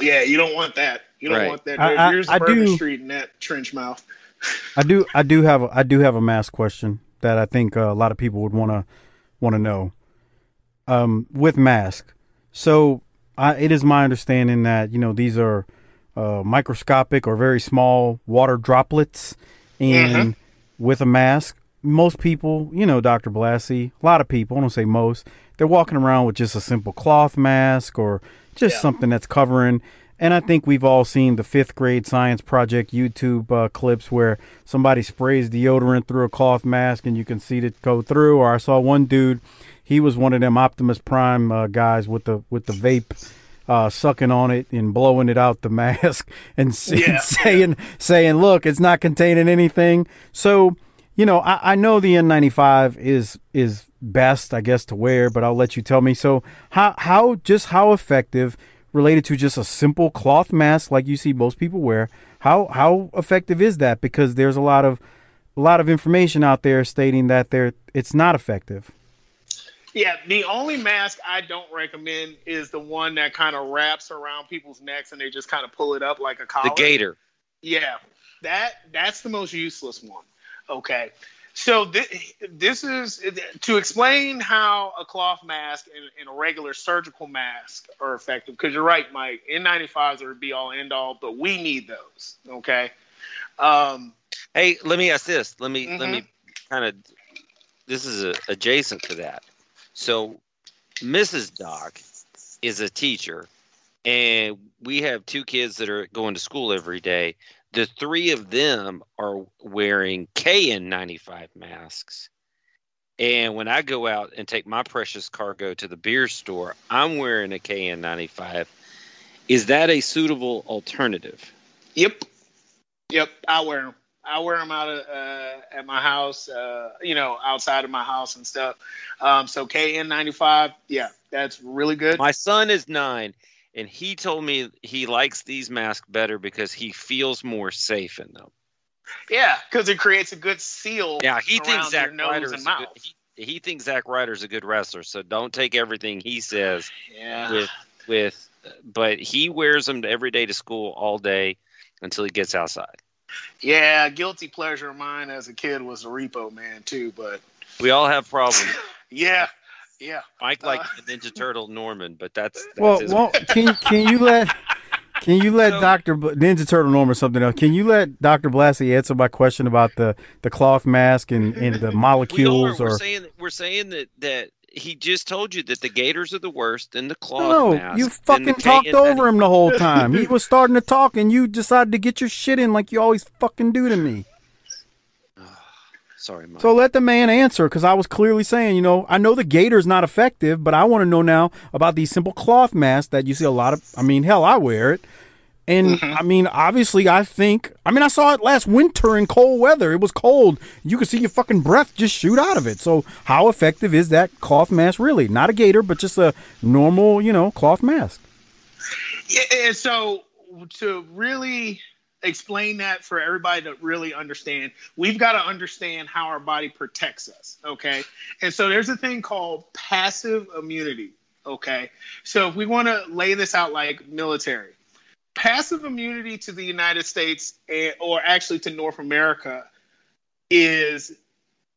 Yeah, you don't want that. You don't right. want that. I, Here's I, I do, Street in that trench mouth. I do. I do have. A, I do have a mask question that I think uh, a lot of people would want to want to know. Um, with mask, so I, it is my understanding that you know these are uh, microscopic or very small water droplets, and mm-hmm. with a mask, most people, you know, Dr. Blassie, a lot of people, I don't say most, they're walking around with just a simple cloth mask or just yeah. something that's covering. And I think we've all seen the fifth grade science project YouTube uh, clips where somebody sprays deodorant through a cloth mask and you can see it go through. Or I saw one dude, he was one of them Optimus Prime uh, guys with the with the vape uh, sucking on it and blowing it out the mask and, yeah. saying saying, "Look, it's not containing anything." So, you know, I, I know the N95 is is best, I guess, to wear, but I'll let you tell me. So, how how just how effective related to just a simple cloth mask like you see most people wear? How how effective is that? Because there's a lot of a lot of information out there stating that there it's not effective. Yeah, the only mask I don't recommend is the one that kind of wraps around people's necks and they just kind of pull it up like a collar. The gator. Yeah, that that's the most useless one. Okay, so th- this is to explain how a cloth mask and, and a regular surgical mask are effective. Because you're right, Mike. N95s are be all end all, but we need those. Okay. Um, hey, let me ask this. Let me mm-hmm. let me kind of. This is a, adjacent to that. So, Mrs. Doc is a teacher, and we have two kids that are going to school every day. The three of them are wearing KN95 masks. And when I go out and take my precious cargo to the beer store, I'm wearing a KN95. Is that a suitable alternative? Yep. Yep. I wear them. I wear them out of, uh, at my house, uh, you know, outside of my house and stuff. Um, so KN95, yeah, that's really good. My son is nine, and he told me he likes these masks better because he feels more safe in them. Yeah, because it creates a good seal. Yeah, he thinks Zack Ryder's a good, he, he thinks Zack Ryder's a good wrestler, so don't take everything he says yeah. with with. But he wears them every day to school all day until he gets outside. Yeah, guilty pleasure of mine as a kid was the Repo Man too, but we all have problems. yeah, yeah. Mike like uh, the Ninja Turtle Norman, but that's, that's well. well, can can you let can you let so, Doctor Ninja Turtle Norman something else? Can you let Doctor Blassie answer my question about the the cloth mask and, and the molecules? We are, or we're saying we're saying that that he just told you that the Gators are the worst and the cloth no, mask. you fucking talked over him the whole time. he was starting to talk and you decided to get your shit in like you always fucking do to me. Sorry, Mike. So let the man answer because I was clearly saying, you know, I know the Gator's not effective, but I want to know now about these simple cloth masks that you see a lot of. I mean, hell, I wear it. And mm-hmm. I mean, obviously, I think. I mean, I saw it last winter in cold weather. It was cold. You could see your fucking breath just shoot out of it. So, how effective is that cloth mask really? Not a gator, but just a normal, you know, cloth mask. Yeah. And so, to really explain that for everybody to really understand, we've got to understand how our body protects us. Okay. And so, there's a thing called passive immunity. Okay. So, if we want to lay this out like military passive immunity to the United States or actually to North America is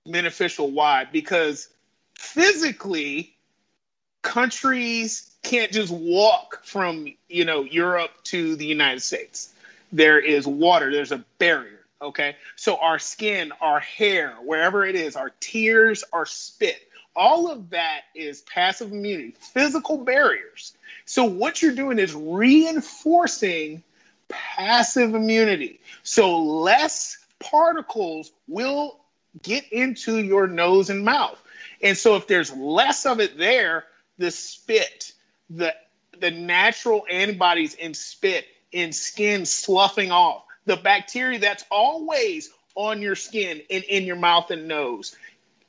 beneficial. Why? Because physically, countries can't just walk from you know Europe to the United States. There is water. There's a barrier. Okay, so our skin, our hair, wherever it is, our tears, our spit, all of that is passive immunity, physical barriers so what you're doing is reinforcing passive immunity. So less particles will get into your nose and mouth. And so if there's less of it there, the spit, the the natural antibodies in spit, in skin sloughing off, the bacteria that's always on your skin and in your mouth and nose.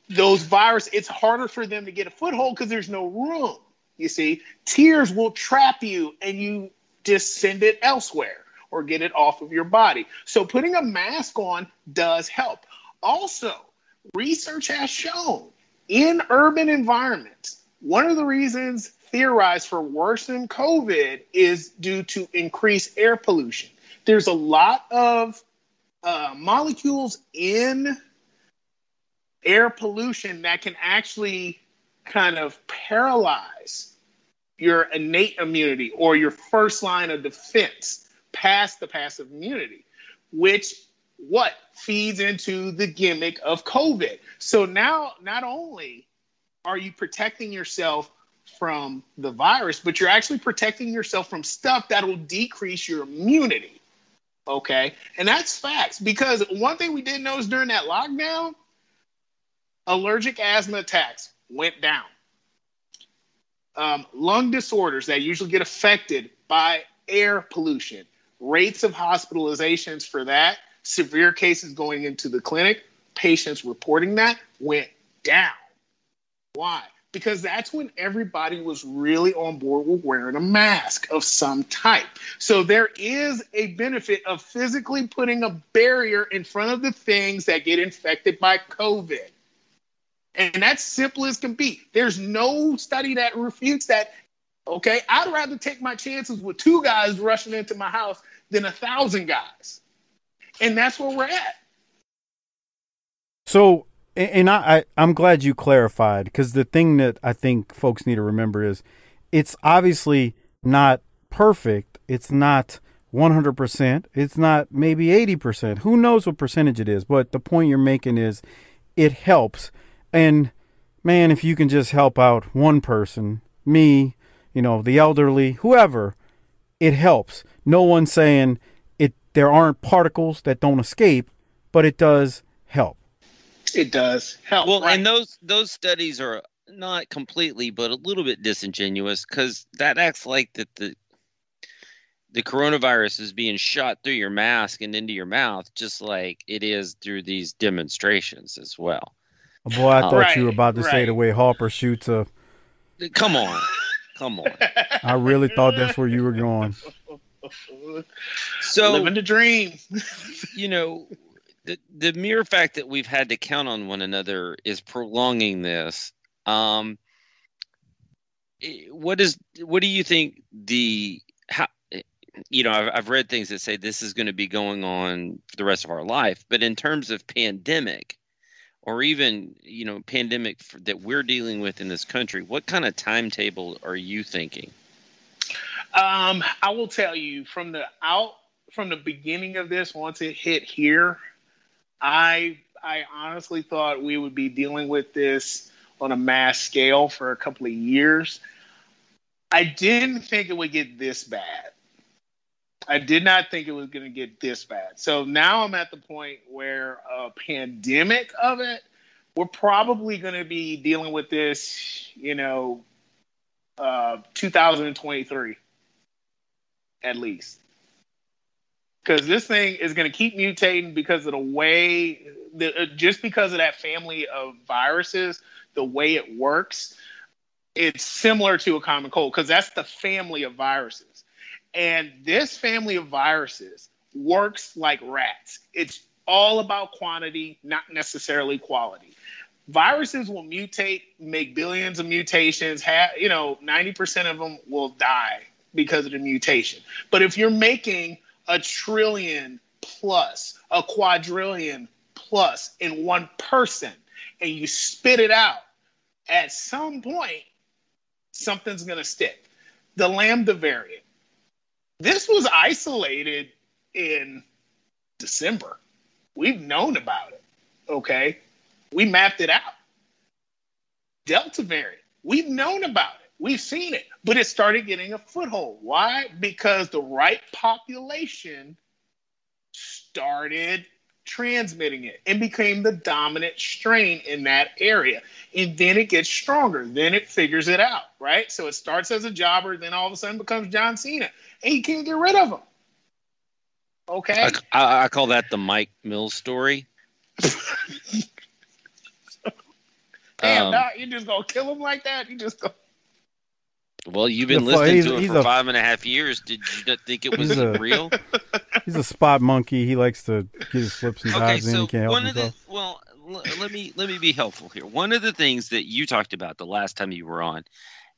Those viruses, it's harder for them to get a foothold because there's no room. You see, tears will trap you and you just send it elsewhere. or get it off of your body. So putting a mask on does help. Also, research has shown in urban environments, one of the reasons theorized for worsening COVID is due to increased air pollution. There's a lot of uh, molecules in air pollution that can actually kind of paralyze your innate immunity or your first line of defense past the passive immunity, which what feeds into the gimmick of COVID. So now, not only are you protecting yourself from the virus, but you're actually protecting yourself from stuff that will decrease your immunity. Okay. And that's facts because one thing we did notice during that lockdown allergic asthma attacks went down. Um, lung disorders that usually get affected by air pollution, rates of hospitalizations for that, severe cases going into the clinic, patients reporting that went down. Why? Because that's when everybody was really on board with wearing a mask of some type. So there is a benefit of physically putting a barrier in front of the things that get infected by COVID. And that's simple as can be. There's no study that refutes that. Okay, I'd rather take my chances with two guys rushing into my house than a thousand guys. And that's where we're at. So, and I, I am glad you clarified because the thing that I think folks need to remember is it's obviously not perfect. It's not 100%. It's not maybe 80%. Who knows what percentage it is? But the point you're making is it helps and man, if you can just help out one person, me, you know, the elderly, whoever, it helps. No one's saying it there aren't particles that don't escape, but it does help. It does help. Well, right? and those those studies are not completely, but a little bit disingenuous because that acts like that the the coronavirus is being shot through your mask and into your mouth, just like it is through these demonstrations as well. Boy, I thought right, you were about to right. say the way Harper shoots a. Come on, come on. I really thought that's where you were going. So living the dream. you know, the the mere fact that we've had to count on one another is prolonging this. Um, what is what do you think the how you know I've, I've read things that say this is going to be going on for the rest of our life but in terms of pandemic or even you know pandemic for, that we're dealing with in this country what kind of timetable are you thinking? Um, i will tell you from the out from the beginning of this once it hit here i i honestly thought we would be dealing with this on a mass scale for a couple of years. I didn't think it would get this bad I did not think it was going to get this bad. So now I'm at the point where a pandemic of it, we're probably going to be dealing with this, you know, uh, 2023 at least. Because this thing is going to keep mutating because of the way, the, uh, just because of that family of viruses, the way it works, it's similar to a common cold because that's the family of viruses and this family of viruses works like rats. It's all about quantity, not necessarily quality. Viruses will mutate, make billions of mutations. Have, you know, 90% of them will die because of the mutation. But if you're making a trillion plus, a quadrillion plus in one person, and you spit it out, at some point, something's going to stick. The Lambda variant this was isolated in December. We've known about it. Okay. We mapped it out. Delta variant. We've known about it. We've seen it, but it started getting a foothold. Why? Because the right population started transmitting it and became the dominant strain in that area. And then it gets stronger. Then it figures it out, right? So it starts as a jobber, then all of a sudden becomes John Cena and you can't get rid of him. Okay. I, I call that the Mike Mills story. Damn, um, you just gonna kill him like that? You just go. Well, you've been He's listening to it he's for a- five and a half years. Did you not think it was He's a- real? He's a spot monkey. He likes to get his flips and Okay, dives in. so He can't help himself. the well, l- let me let me be helpful here. One of the things that you talked about the last time you were on,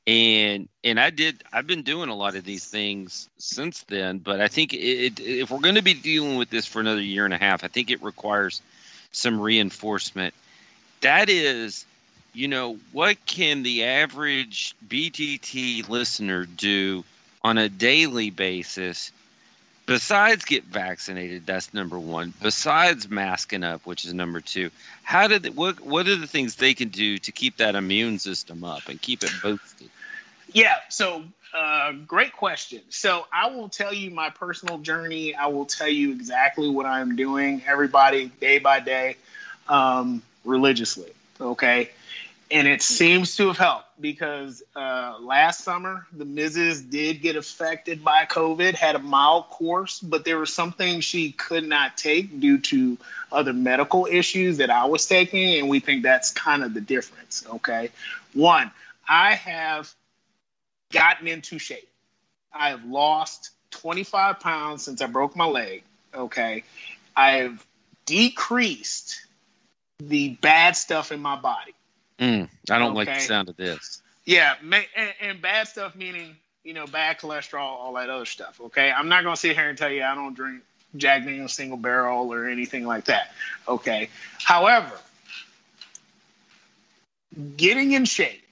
and and I did. I've been doing a lot of these things since then, but I think it, if we're going to be dealing with this for another year and a half, I think it requires some reinforcement. That is, you know, what can the average BTT listener do on a daily basis besides get vaccinated that's number one besides masking up which is number two how did what what are the things they can do to keep that immune system up and keep it boosted Yeah. So, uh, great question. So, I will tell you my personal journey. I will tell you exactly what I'm doing, everybody, day by day, um, religiously. Okay. And it seems to have helped because uh, last summer, the Mrs. did get affected by COVID, had a mild course, but there were some things she could not take due to other medical issues that I was taking. And we think that's kind of the difference. Okay. One, I have gotten into shape. I have lost 25 pounds since I broke my leg. Okay. I have decreased the bad stuff in my body. Mm, i don't like the sound of this Yeah. And, and bad stuff meaning, you know, bad cholesterol, all that other stuff. Okay. I'm not going to sit here and tell you I don't drink Jack Daniels single barrel or anything like that. Okay. However, getting in shape,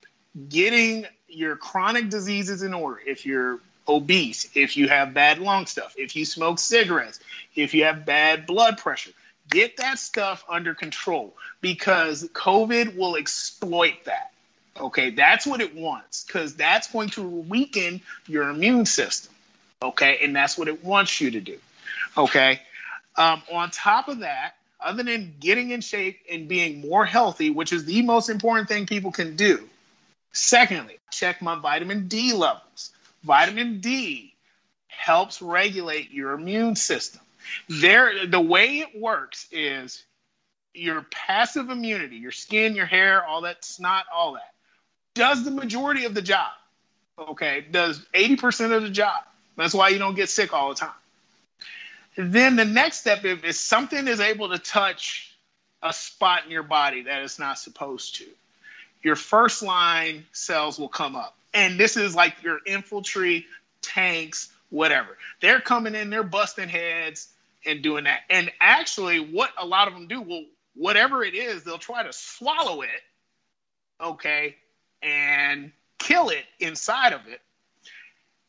getting your chronic diseases in order, if you're obese, if you have bad lung stuff, if you smoke cigarettes, if you have bad blood pressure, get that stuff under control because COVID will exploit that. Okay, that's what it wants because that's going to weaken your immune system. Okay, and that's what it wants you to do. Okay, um, on top of that, other than getting in shape and being more healthy, which is the most important thing people can do, secondly, check my vitamin D levels. Vitamin D helps regulate your immune system. There, the way it works is your passive immunity, your skin, your hair, all that snot, all that, does the majority of the job. Okay, does 80% of the job. That's why you don't get sick all the time. Then the next step, if, if something is able to touch a spot in your body that it's not supposed to, your first line cells will come up. And this is like your infiltrate tanks, whatever. They're coming in, they're busting heads and doing that. And actually, what a lot of them do, well, whatever it is, they'll try to swallow it, okay, and kill it inside of it.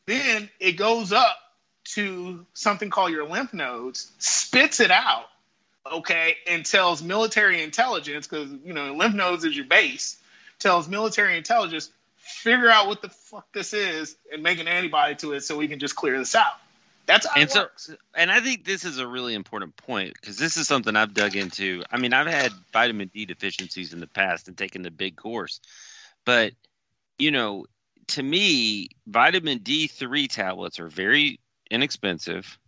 Then it goes up to something called your lymph nodes, spits it out, okay, and tells military intelligence, because, you know, lymph nodes is your base, tells military intelligence, figure out what the fuck this is and make an antibody to it so we can just clear this out. That's and so works. and i think this is a really important point because this is something i've dug into. I mean i've had vitamin d deficiencies in the past and taken the big course. But you know to me vitamin d3 tablets are very inexpensive.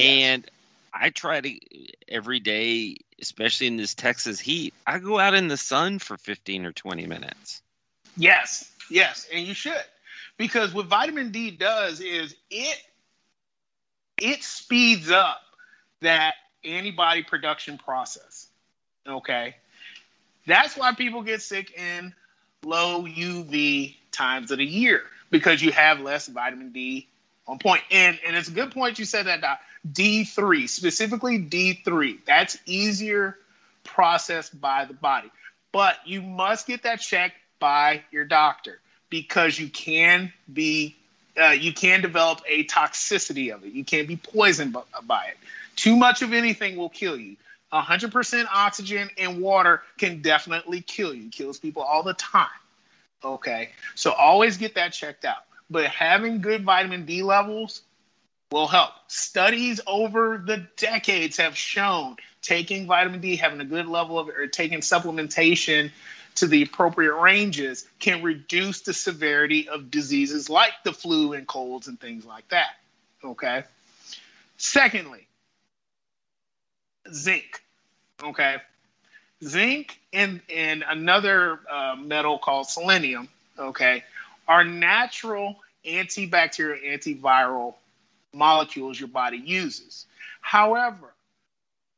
And i try to every day especially in this texas heat i go out in the sun for 15 or 20 minutes. Yes, yes, and you should. Because what vitamin D does is it it speeds up that antibody production process. Okay? That's why people get sick in low UV times of the year because you have less vitamin D on point. And and it's a good point you said that Doc. D3, specifically D3. That's easier processed by the body. But you must get that checked by your doctor because you can be uh, you can develop a toxicity of it. You can't be poisoned by, by it. Too much of anything will kill you. 100% oxygen and water can definitely kill you. Kills people all the time. Okay, so always get that checked out. But having good vitamin D levels will help. Studies over the decades have shown taking vitamin D, having a good level of it, or taking supplementation to the appropriate ranges can reduce the severity of diseases like the flu and colds and things like that. Okay. Secondly, zinc. Okay. Zinc and, and another uh, metal called selenium, okay, are natural antibacterial, antiviral molecules your body uses. However,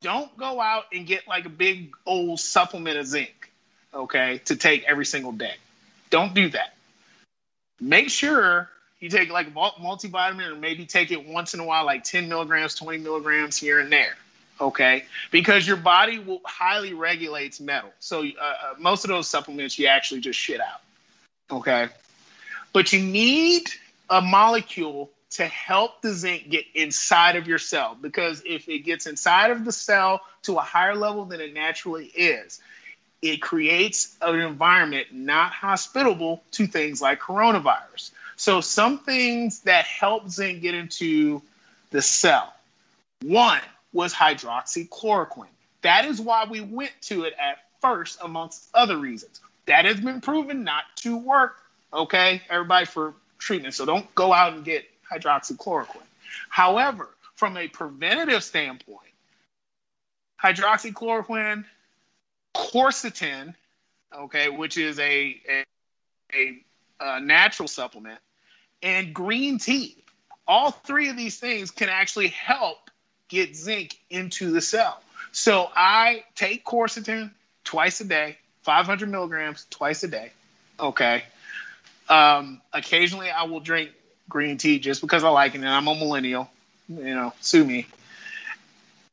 don't go out and get like a big old supplement of zinc, okay, to take every single day. Don't do that. Make sure you take like multivitamin or maybe take it once in a while, like 10 milligrams, 20 milligrams here and there. Okay, because your body will highly regulates metal. So uh, uh, most of those supplements you actually just shit out. Okay, but you need a molecule to help the zinc get inside of your cell because if it gets inside of the cell to a higher level than it naturally is, it creates an environment not hospitable to things like coronavirus. So, some things that help zinc get into the cell one was hydroxychloroquine. That is why we went to it at first, amongst other reasons. That has been proven not to work, okay, everybody, for treatment. So, don't go out and get hydroxychloroquine. However, from a preventative standpoint, hydroxychloroquine, quercetin, okay, which is a, a, a, a natural supplement, and green tea. All three of these things can actually help get zinc into the cell. So I take quercetin twice a day, 500 milligrams twice a day. Okay. Um, occasionally I will drink green tea just because I like it, and I'm a millennial. You know, sue me.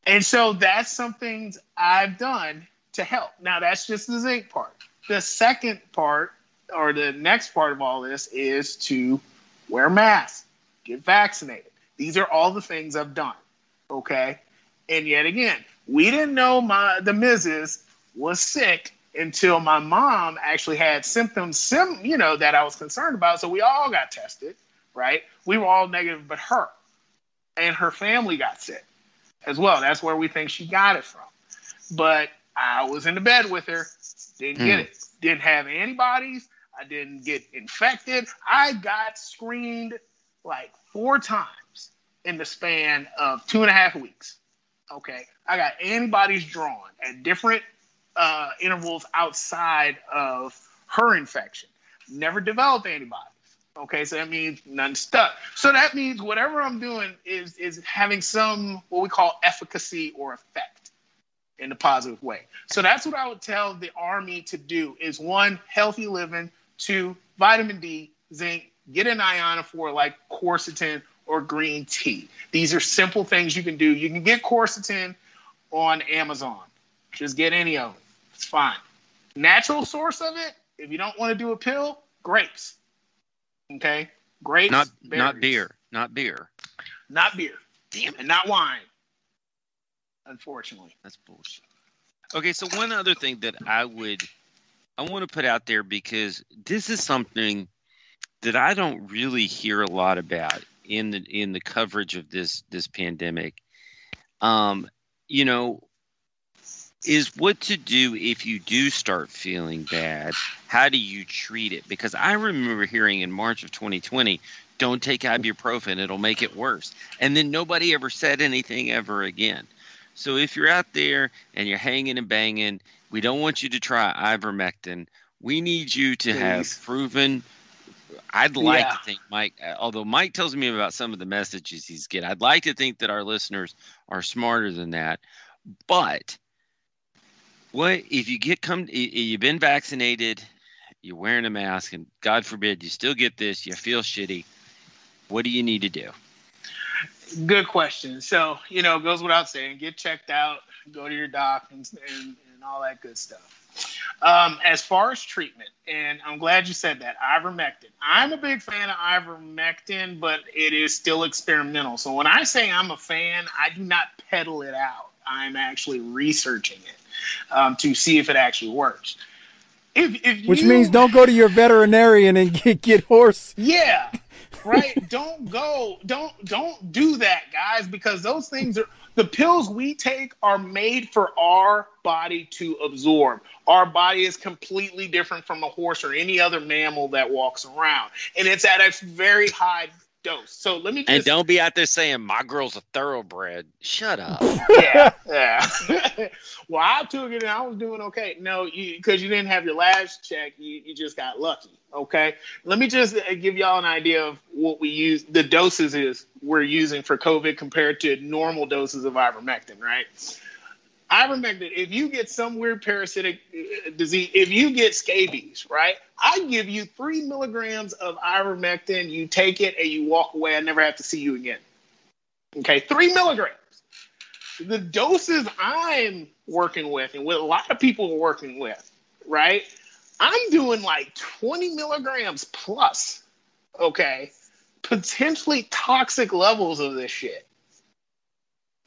And so that's something I've done to help. Now that's just the zinc part. The second part, or the next part of all this, is to wear masks, get vaccinated. These are all the things I've done. Okay. And yet again, we didn't know my the Mrs. was sick until my mom actually had symptoms, sim, you know, that I was concerned about. So we all got tested right? We were all negative, but her and her family got sick as well. That's where we think she got it from. But I was in the bed with her, didn't mm. get hmm. it, didn't have antibodies. I didn't get infected. I got screened like four times in the span of two and a half weeks. Okay. I got antibodies drawn at different uh, intervals outside of her infection. Never developed antibodies. Okay, so that means none stuck. So that means whatever I'm doing is is having some what we call efficacy or effect in a positive way. So that's what I would tell the army to do is one, healthy living, two, vitamin D, zinc, get an ionophore like quercetin or green tea. These are simple things you can do. You can get quercetin on Amazon. Just get any of them. It's fine. Natural source of it, if you don't want to do a pill, grapes. Okay, grapes. Not berries. not beer. Not beer. Not beer. Damn it. And not wine. Unfortunately. That's bullshit. Okay, so one other thing that I would I want to put out there because this is something that I don't really hear a lot about in the in the coverage of this this pandemic. Um, you know, is what to do if you do start feeling bad. How do you treat it? Because I remember hearing in March of 2020, don't take ibuprofen, it'll make it worse. And then nobody ever said anything ever again. So if you're out there and you're hanging and banging, we don't want you to try ivermectin. We need you to Please. have proven. I'd like yeah. to think Mike, uh, although Mike tells me about some of the messages he's getting, I'd like to think that our listeners are smarter than that. But what if you get come? You've been vaccinated, you're wearing a mask, and God forbid you still get this, you feel shitty. What do you need to do? Good question. So you know, it goes without saying, get checked out, go to your doc, and, and, and all that good stuff. Um, as far as treatment, and I'm glad you said that, ivermectin. I'm a big fan of ivermectin, but it is still experimental. So when I say I'm a fan, I do not peddle it out. I'm actually researching it um, to see if it actually works. If, if Which you, means don't go to your veterinarian and get, get horse. Yeah, right. don't go. Don't don't do that, guys, because those things are the pills we take are made for our body to absorb. Our body is completely different from a horse or any other mammal that walks around, and it's at a very high dose. So let me just, and don't be out there saying my girl's a thoroughbred. Shut up. yeah, yeah. well, I took it and I was doing okay. No, you because you didn't have your last check, you, you just got lucky. Okay. Let me just uh, give y'all an idea of what we use. The doses is we're using for COVID compared to normal doses of ivermectin, right? Ivermectin, if you get some weird parasitic uh, disease, if you get scabies, right? I give you three milligrams of ivermectin, you take it and you walk away. I never have to see you again. Okay, three milligrams. The doses I'm working with and what a lot of people are working with, right? I'm doing like 20 milligrams plus, okay? Potentially toxic levels of this shit.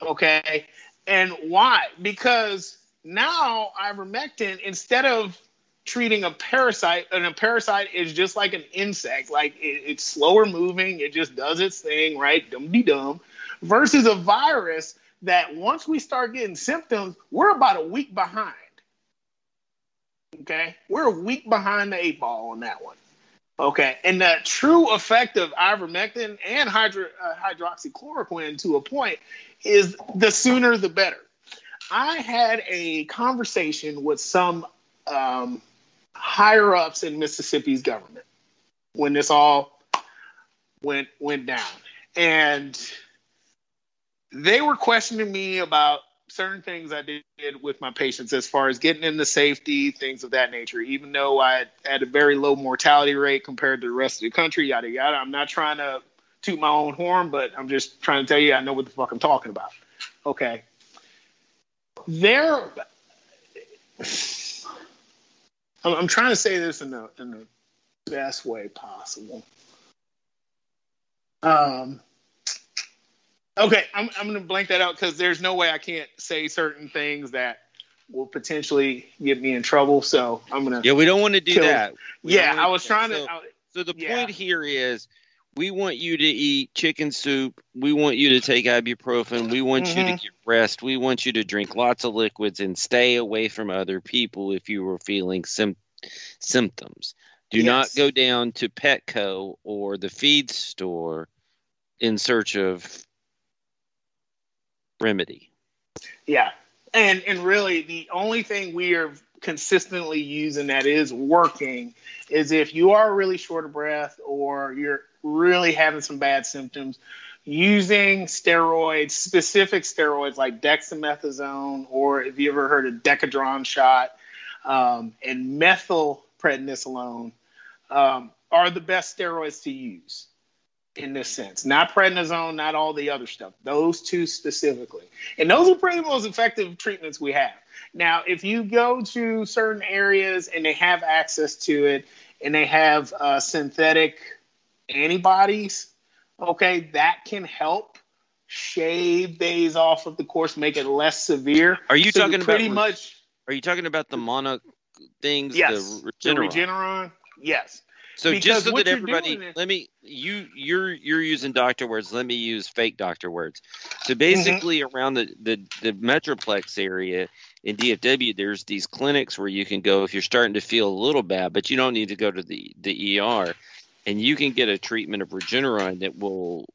Okay. And why? Because now ivermectin, instead of treating a parasite, and a parasite is just like an insect, like it, it's slower moving, it just does its thing, right? Dum de dum. Versus a virus that once we start getting symptoms, we're about a week behind. Okay, we're a week behind the eight ball on that one. Okay, and the true effect of ivermectin and hydro, uh, hydroxychloroquine to a point is the sooner the better. I had a conversation with some um, higher ups in Mississippi's government when this all went went down, and they were questioning me about certain things I did with my patients as far as getting into safety, things of that nature. Even though I had a very low mortality rate compared to the rest of the country, yada yada. I'm not trying to toot my own horn, but I'm just trying to tell you I know what the fuck I'm talking about. Okay. There, I'm, I'm trying to say this in the in the best way possible. Um. Okay, I'm I'm gonna blank that out because there's no way I can't say certain things that will potentially get me in trouble. So I'm gonna. Yeah, we don't want to do that. Yeah, I was trying to. so- I- So the Yeah. point here is we want you to eat chicken soup. We want you to take ibuprofen. We want you to Mhm. get rest. We want you to drink lots of liquids and stay away from other people if you were feeling sim- symptoms. Do not go down to Petco or the feed store in search of remedy. Yeah. And and really the only thing we are consistently using that is working is if you are really short of breath or you're really having some bad symptoms, using steroids, specific steroids like dexamethasone, or if you ever heard of Decadron shot, um, and methylprednisolone um, are the best steroids to use in this sense. Not prednisone, not all the other stuff. Those two specifically. And those are pretty most effective treatments we have. Now, if you go to certain areas and they have access to it and they have uh, synthetic antibodies, okay, that can help shave days off of the course, make it less severe. Are you So talking about pretty re- much? Are you talking about the mono things? Yes, The The Regeneron? Regeneron, yes. So Because just so that everybody, doing let me you you're you're using doctor words. Let me use fake doctor words. Mm-hmm. So basically, around the, the the metroplex area in DFW, there's these clinics where you can go if you're starting to feel a little bad, but you don't need to go to the the ER, and you can get a treatment of Regeneron that will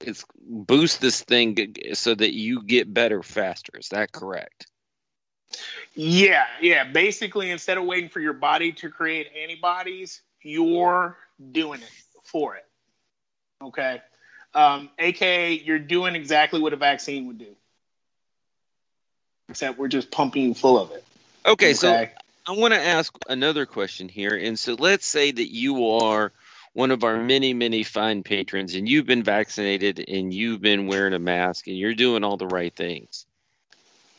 it's boost this thing so that you get better faster. Is that correct? Yeah, yeah. Basically, instead of waiting for your body to create antibodies, you're doing it for it. Okay. Um, AKA, you're doing exactly what a vaccine would do, except we're just pumping you full of it. Okay, so I want to ask another question here. And so let's say that you are one of our many, many fine patrons and you've been vaccinated and you've been wearing a mask and you're doing all the right things.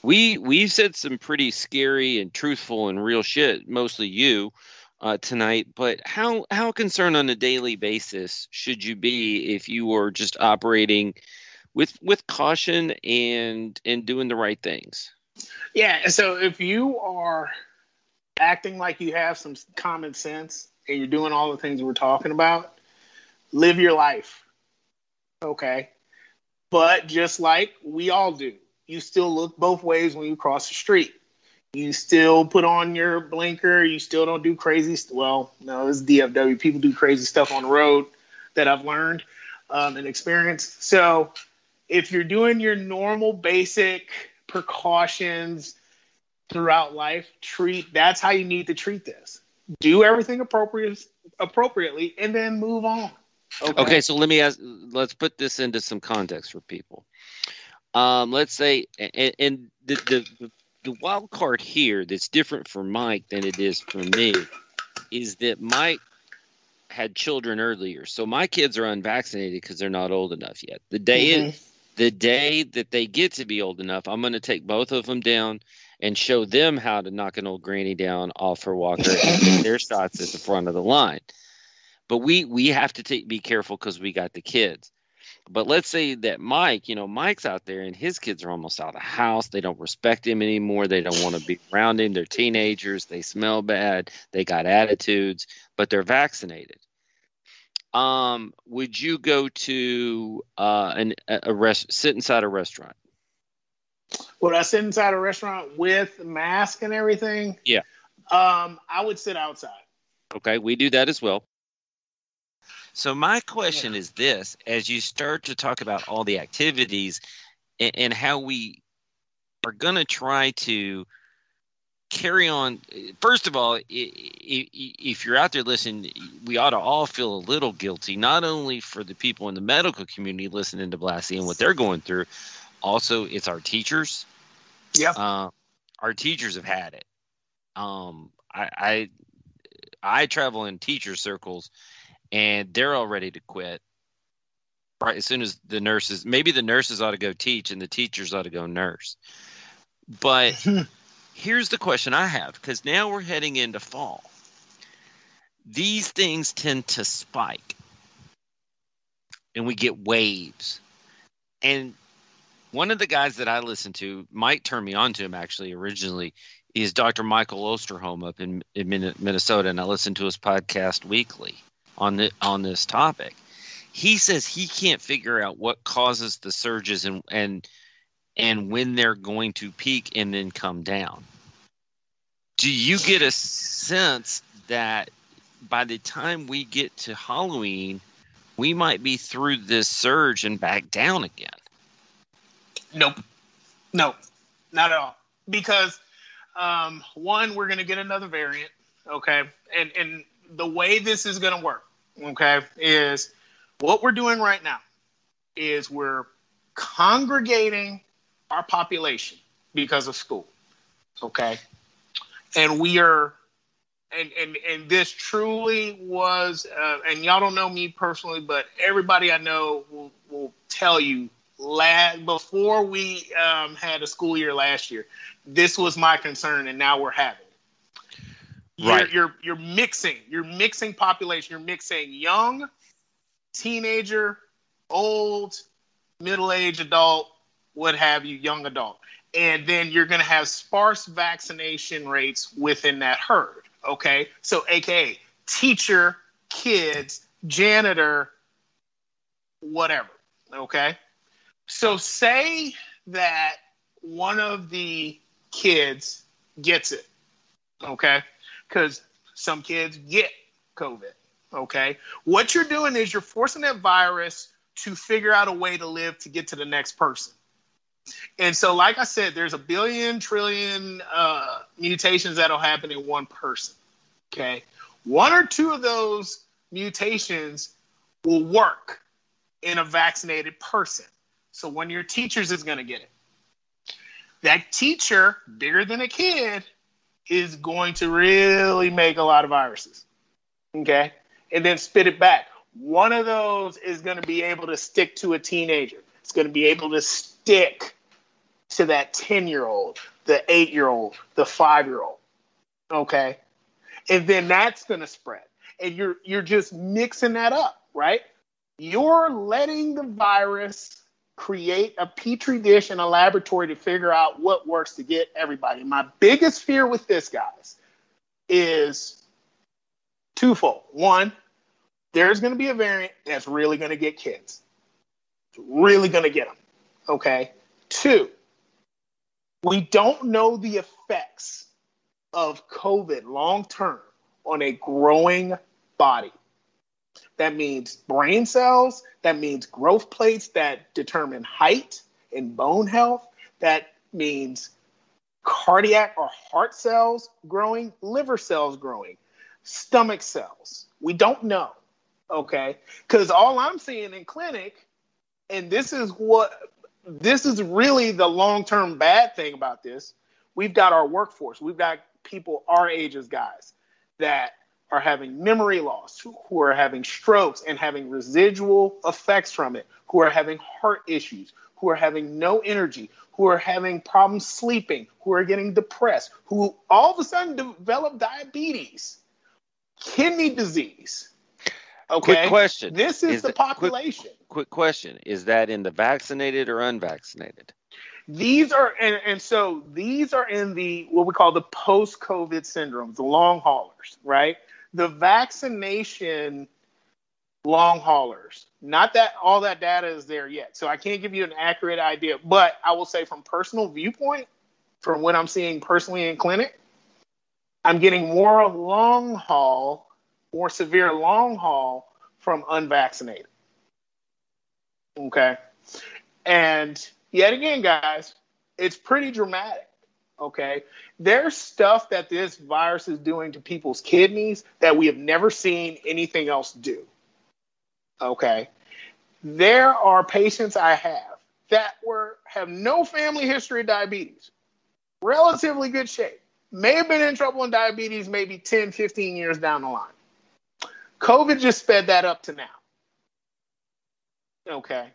We we've said some pretty scary and truthful and real shit, mostly you, uh, tonight. But how how concerned on a daily basis should you be if you were just operating with with caution and and doing the right things? Yeah. So if you are acting like you have some common sense and you're doing all the things we're talking about, live your life. Okay. But just like we all do, you still look both ways when you cross the street. You still put on your blinker. You still don't do crazy. St- well, no, it's DFW. People do crazy stuff on the road that I've learned. um, and experience. So if you're doing your normal basic precautions throughout life, treat that's how you need to treat this. Do everything appropriate appropriately and then move on. Okay. okay, so let me ask let's put this into some context for people. Um, let's say and, and the, the the wild card here that's different for Mike than it is for me is that Mike had children earlier. So my kids are unvaccinated because they're not old enough yet. The day mm-hmm. the day that they get to be old enough, I'm going to take both of them down and show them how to knock an old granny down off her walker and get their shots at the front of the line. But we we have to take, be careful because we got the kids. But let's say that Mike, you know, Mike's out there and his kids are almost out of the house. They don't respect him anymore. They don't want to be around him. They're teenagers. They smell bad. They got attitudes, but they're vaccinated. Um, would you go to uh, an, a rest, sit inside a restaurant? Would I sit inside a restaurant with mask and everything? Yeah. Um, I would sit outside. Okay, we do that as well. So my question is this: as you start to talk about all the activities and, and how we are going to try to carry on first of all if you're out there listening we ought to all feel a little guilty not only for the people in the medical community listening to Blassie and what they're going through also it's our teachers. Yeah. Uh, our teachers have had it. Um, I, I i travel in teacher circles and they're all ready to quit. Right as soon as the nurses maybe the nurses ought to go teach and the teachers ought to go nurse. But here's the question i have because now we're heading into fall. These things tend to spike and we get waves. And one of the guys that i listen to mike turned me on to him actually originally is dr michael osterholm up in, in minnesota and i listen to his podcast weekly on the on this topic. He says he can't figure out what causes the surges and and and when they're going to peak and then come down. Do you get a sense that by the time we get to Halloween, we might be through this surge and back down again? Nope. No, not at all. Because um, one, we're going to get another variant. Okay, and and the way this is going to work okay, is what we're doing right now is we're congregating our population because of school. Okay. And we are and and and this truly was uh, and y'all don't know me personally but everybody i know will, will tell you last before we um, had a school year last year this was my concern and now we're having Right. You're, you're you're mixing. You're mixing population. You're mixing young, teenager, old, middle-aged adult, what have you, young adult. And then you're going to have sparse vaccination rates within that herd. Okay. So, AKA teacher, kids, janitor, whatever. Okay. So, say that one of the kids gets it. Okay because some kids get COVID. Okay. What you're doing is you're forcing that virus to figure out a way to live to get to the next person. And so, like I said, there's a billion trillion uh, mutations that'll happen in one person. Okay. One or two of those mutations will work in a vaccinated person. So, one of your teachers is going to get it. That teacher, bigger than a kid, is going to really make a lot of viruses. Okay. And then spit it back. One of those is going to be able to stick to a teenager. It's going to be able to stick to that 10 year old, the eight year old, the five year old. Okay. And then that's going to spread. And you're you're just mixing that up, right? You're letting the virus create a petri dish in a laboratory to figure out what works to get everybody. My biggest fear with this, guys, is twofold. One, there's going to be a variant that's really going to get kids, it's really going to get them. Okay. Two, we don't know the effects of COVID long term on a growing body. That means brain cells. That means growth plates that determine height and bone health. That means cardiac or heart cells growing, liver cells growing, stomach cells. We don't know. Okay. Because all I'm seeing in clinic, and this is what this is really the long term bad thing about this. We've got our workforce, we've got people our ages, guys that are having memory loss, who are having strokes and having residual effects from it, who are having heart issues, who are having no energy, who are having problems sleeping, who are getting depressed, who all of a sudden develop diabetes, kidney disease. Okay. Quick question. This is, is the population. Quick, quick question. Is that in the vaccinated or unvaccinated? These are and, and so these are in the what we call the post-COVID syndromes, the long haulers, right? The vaccination long haulers. Not that all that data is there yet. So I can't give you an accurate idea, but I will say from personal viewpoint, from what I'm seeing personally in clinic, I'm getting more long haul, more severe long haul from unvaccinated. Okay. And yet again, guys, it's pretty dramatic. Okay. There's stuff that this virus is doing to people's kidneys that we have never seen anything else do. Okay. There are patients I have that were have no family history of diabetes, relatively good shape, may have been in trouble in diabetes maybe 10, 15 years down the line. COVID just sped that up to now. Okay.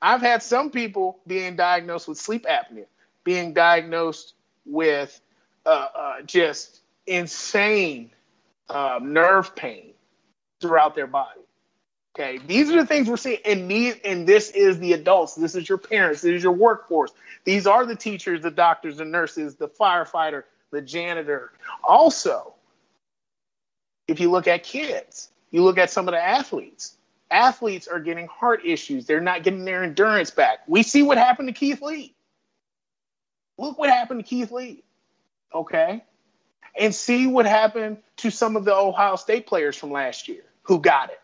I've had some people being diagnosed with sleep apnea, being diagnosed with uh, uh, just insane uh, nerve pain throughout their body. Okay, these are the things we're seeing, and these, and this is the adults. This is your parents. This is your workforce. These are the teachers, the doctors, the nurses, the firefighter, the janitor. Also, if you look at kids, you look at some of the athletes. Athletes are getting heart issues. They're not getting their endurance back. We see what happened to Keith Lee. Look what happened to Keith Lee. Okay, and see what happened to some of the Ohio State players from last year who got it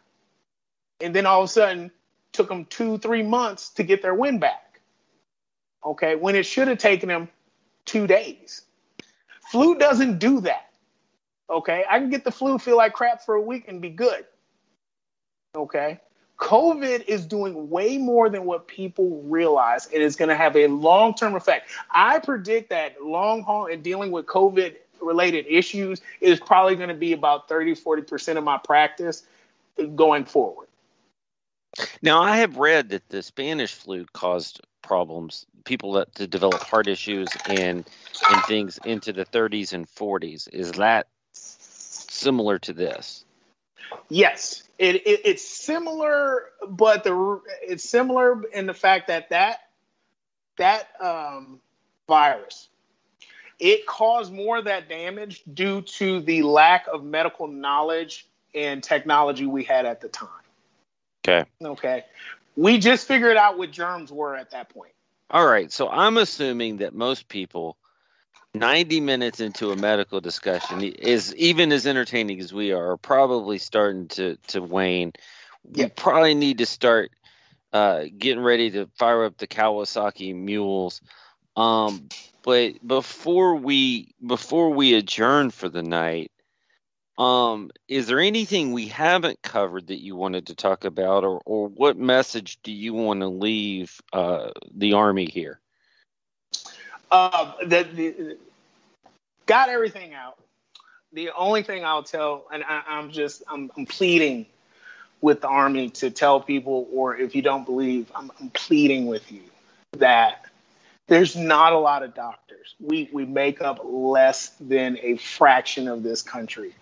and then all of a sudden took them two, three months to get their win back. Okay, when it should have taken them two days. Flu doesn't do that. Okay, I can get the flu, feel like crap for a week, and be good. Okay, COVID is doing way more than what people realize, and it's going to have a long term effect. I predict that long haul and dealing with COVID related issues is probably going to be about 30, 40% of my practice going forward. Now, I have read that the Spanish flu caused problems, people that, to develop heart issues and and things into the 30s and 40s. Is that similar to this? Yes, it, it, it's similar, but the it's similar in the fact that that that um, virus it caused more of that damage due to the lack of medical knowledge and technology we had at the time. Okay. Okay. We just figured out what germs were at that point. All right. So I'm assuming that most people, 90 minutes into a medical discussion, is even as entertaining as we are, probably starting to, to wane. We probably need to start uh, getting ready to fire up the Kawasaki mules. Um, but before we before we adjourn for the night, um, is there anything we haven't covered that you wanted to talk about, or, or what message do you want to leave uh, the Army here? Uh, the, the, got everything out. The only thing I'll tell, and I, am just I'm, I'm, pleading with the Army to tell people, or if you don't believe, I'm, I'm pleading with you that there's not a lot of doctors. We we make up less than a fraction of this country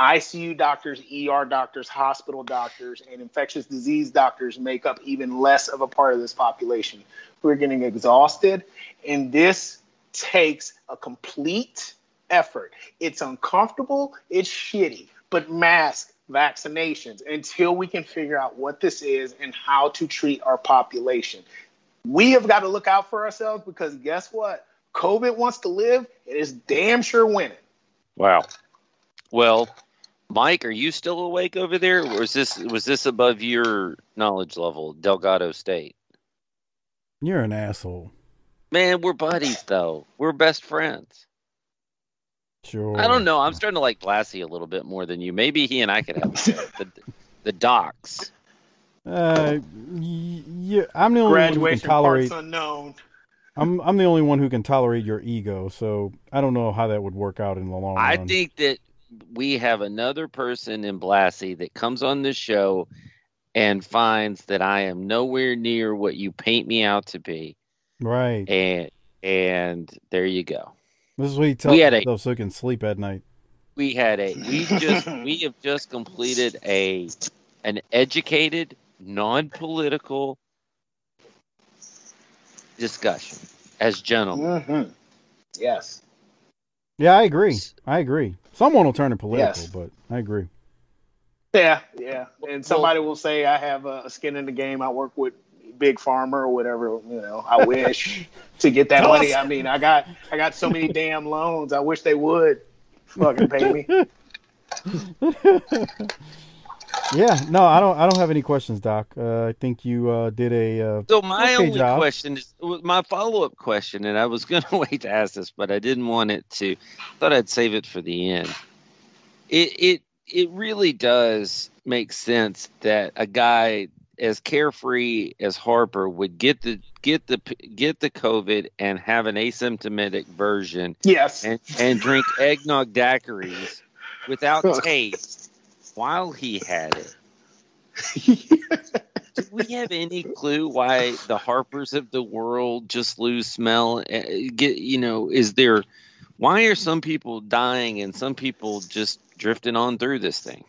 ICU doctors, ER doctors, hospital doctors, and infectious disease doctors make up even less of a part of this population. We're getting exhausted, and this takes a complete effort. It's uncomfortable, it's shitty, but mask vaccinations until we can figure out what this is and how to treat our population. We have got to look out for ourselves because guess what? COVID wants to live, and it is damn sure winning. Wow. Well, Mike, are you still awake over there? Or was this was this above your knowledge level, Delgado State? You're an asshole. Man, we're buddies though. We're best friends. Sure. I don't know. I'm starting to like Blassie a little bit more than you. Maybe he and I could have the, the docs. Uh, y- yeah, I'm the only one who can Graduation tolerate. parts unknown. I'm I'm the only one who can tolerate your ego. So I don't know how that would work out in the long I run. I think that we have another person in Blassie that comes on this show and finds that I am nowhere near what you paint me out to be, right. and and there you go. This is what he tells We had a- so he can sleep at night. We had a we just we have just completed a an educated, non-political discussion as gentlemen. hmm Yes. Yeah, I agree. I agree. Someone will turn it political, Yes. but I agree. Yeah, yeah. And somebody will say I have a skin in the game. I work with Big Pharma or whatever. You know, I wish to get that money. I mean, I got I got so many damn loans. I wish they would fucking pay me. Yeah, no, I don't. I don't have any questions, Doc. Uh, I think you uh, did a. Uh, So my Okay, only Job. question is my follow-up question, and I was going to wait to ask this, but I didn't want it to. Thought I'd save it for the end. It it it really does make sense that a guy as carefree as Harper would get the get the get the COVID and have an asymptomatic version Yes. and, and drink eggnog daiquiris without taste while he had it. Do we have any clue why the Harpers of the world just lose smell? Uh, Get you know, is there? Why are some people dying and some people just drifting on through this thing?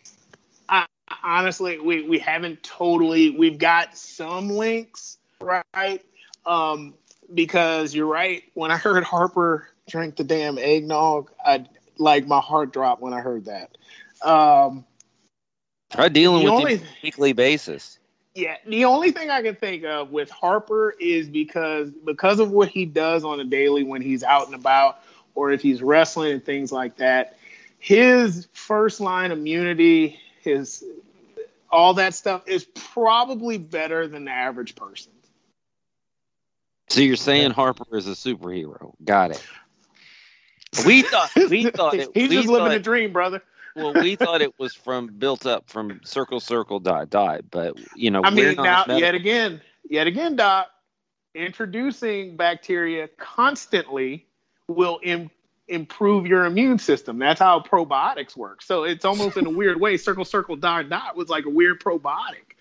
Honestly, we, we haven't totally. We've got some links, right? Um, because you're right. When I heard Harper drink the damn eggnog, I like my heart dropped when I heard that. Um, Try dealing with only- a weekly basis. yeah, the only thing I can think of with Harper is because because of what he does on a daily when he's out and about, or if he's wrestling and things like that. His first line immunity, his all that stuff is probably better than the average person. So you're saying Harper is a superhero? Got it. We thought we thought it. he's we just living thought- a dream, brother. well, we thought it was from built up from circle circle dot dot, but you know I we're mean, not now yet again, yet again, Doc, introducing bacteria constantly will Im- improve your immune system. That's how probiotics work. So it's almost in a weird way. Circle, circle, dot, dot was like a weird probiotic.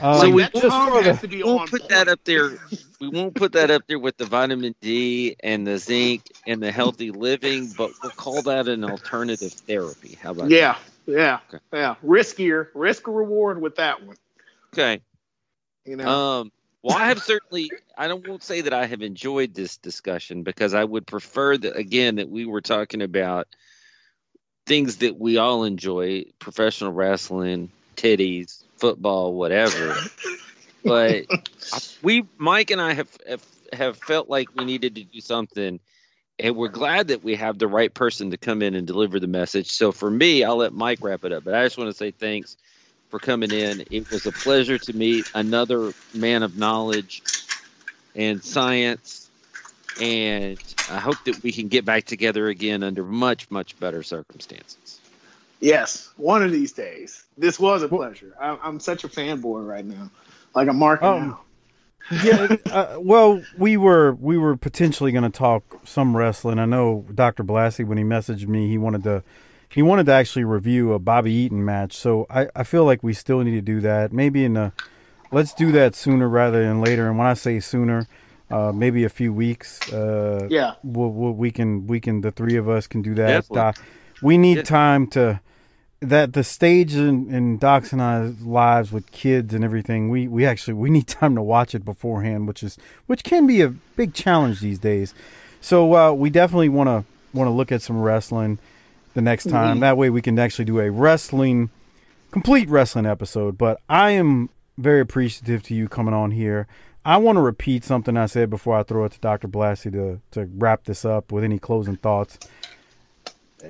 uh, So we- that just tongue for the- has to be we on won't put point. that up there. We won't put that up there with the vitamin D and the zinc and the healthy living, but we'll call that an alternative therapy. How about Yeah, yeah, Okay. yeah. Riskier, risk reward with that one. Okay. You know, Um, well, I have certainly. I don't won't say that I have enjoyed this discussion because I would prefer that again that we were talking about things that we all enjoy: professional wrestling, titties, football, whatever. but we, Mike and I, have, have have felt like we needed to do something, and we're glad that we have the right person to come in and deliver the message. So for me, I'll let Mike wrap it up. But I just want to say thanks for coming in. It was a pleasure to meet another man of knowledge and science. And I hope that we can get back together again under much, much better circumstances. yes, one of these days. This was a pleasure. I, I'm such a fanboy right now. Like I'm marking Um, out. yeah. Uh, well, we were we were potentially going to talk some wrestling. I know Dr. Blassie when he messaged me, he wanted to he wanted to actually review a Bobby Eaton match. So I I feel like we still need to do that. Maybe in a let's do that sooner rather than later. And when I say sooner, uh, maybe a few weeks. Uh, Yeah. we'll, we'll, we can we can the three of us can do that. Definitely. Uh, we need Yeah. time to that the stage in, in Doc's and I's lives with kids and everything. We we actually we need time to watch it beforehand, which is which can be a big challenge these days. So uh, we definitely want to want to look at some wrestling the next time. Mhm. That way we can actually do a wrestling complete wrestling episode. But I am very appreciative to you coming on here. I want to repeat something I said before I throw it to Dr. Blassie to, to wrap this up with any closing thoughts.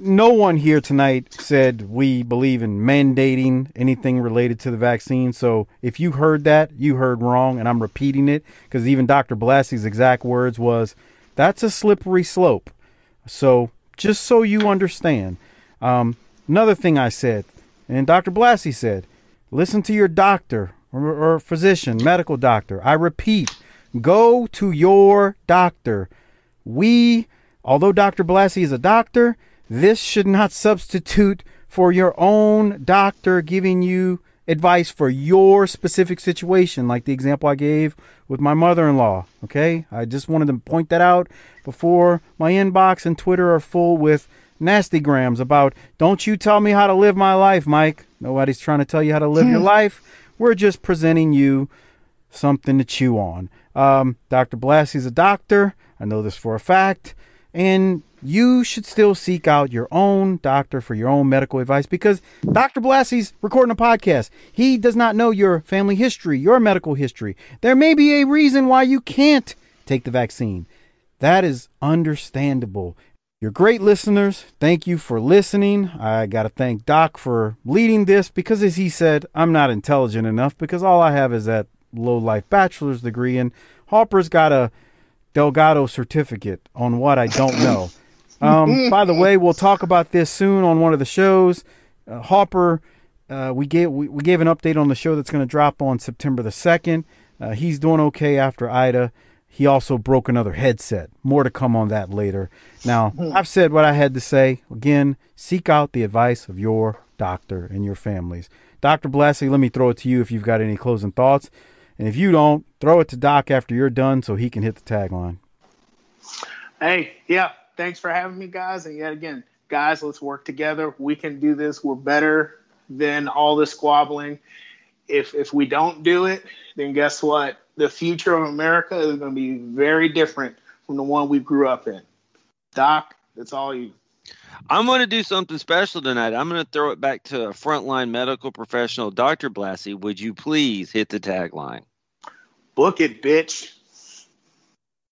no one here tonight said we believe in mandating anything related to the vaccine. So if you heard that, you heard wrong, and I'm repeating it because even Dr. Blassie's exact words was, "That's a slippery slope." So just so you understand, um, another thing I said, and Dr. Blassie said, listen to your doctor or, or physician, medical doctor. I repeat, go to your doctor. We, although Dr. Blassie is a doctor, this should not substitute for your own doctor giving you advice for your specific situation, like the example I gave with my mother in law. Okay? I just wanted to point that out before my inbox and Twitter are full with nasty grams about, don't you tell me how to live my life, Mike. Nobody's trying to tell you how to live your life. We're just presenting you something to chew on. Um, Dr. Blassie's a doctor. I know this for a fact. And you should still seek out your own doctor for your own medical advice because Dr. Blassie's recording a podcast. He does not know your family history, your medical history. There may be a reason why you can't take the vaccine. That is understandable. You're great listeners. Thank you for listening. I got to thank Doc for leading this because, as he said, I'm not intelligent enough because all I have is that low life bachelor's degree, and Harper's got a Delgado certificate on what I don't know. Um, by the way, we'll talk about this soon on one of the shows. Uh, Harper, uh, we gave we, we, gave an update on the show that's going to drop on September the second. Uh, he's doing okay after Ida. He also broke another headset. More to come on that later. Now, I've said what I had to say. Again, seek out the advice of your doctor and your families. Dr. Blassie, let me throw it to you if you've got any closing thoughts. And if you don't, throw it to Doc after you're done so he can hit the tagline. Hey, yeah, thanks for having me, guys. And yet again, guys, let's work together. We can do this. We're better than all this squabbling. If if we don't do it, then guess what? The future of America is going to be very different from the one we grew up in. Doc, it's all you. I'm going to do something special tonight. I'm going to throw it back to a frontline medical professional, Dr. Blassie. Would you please hit the tagline? Book it, bitch.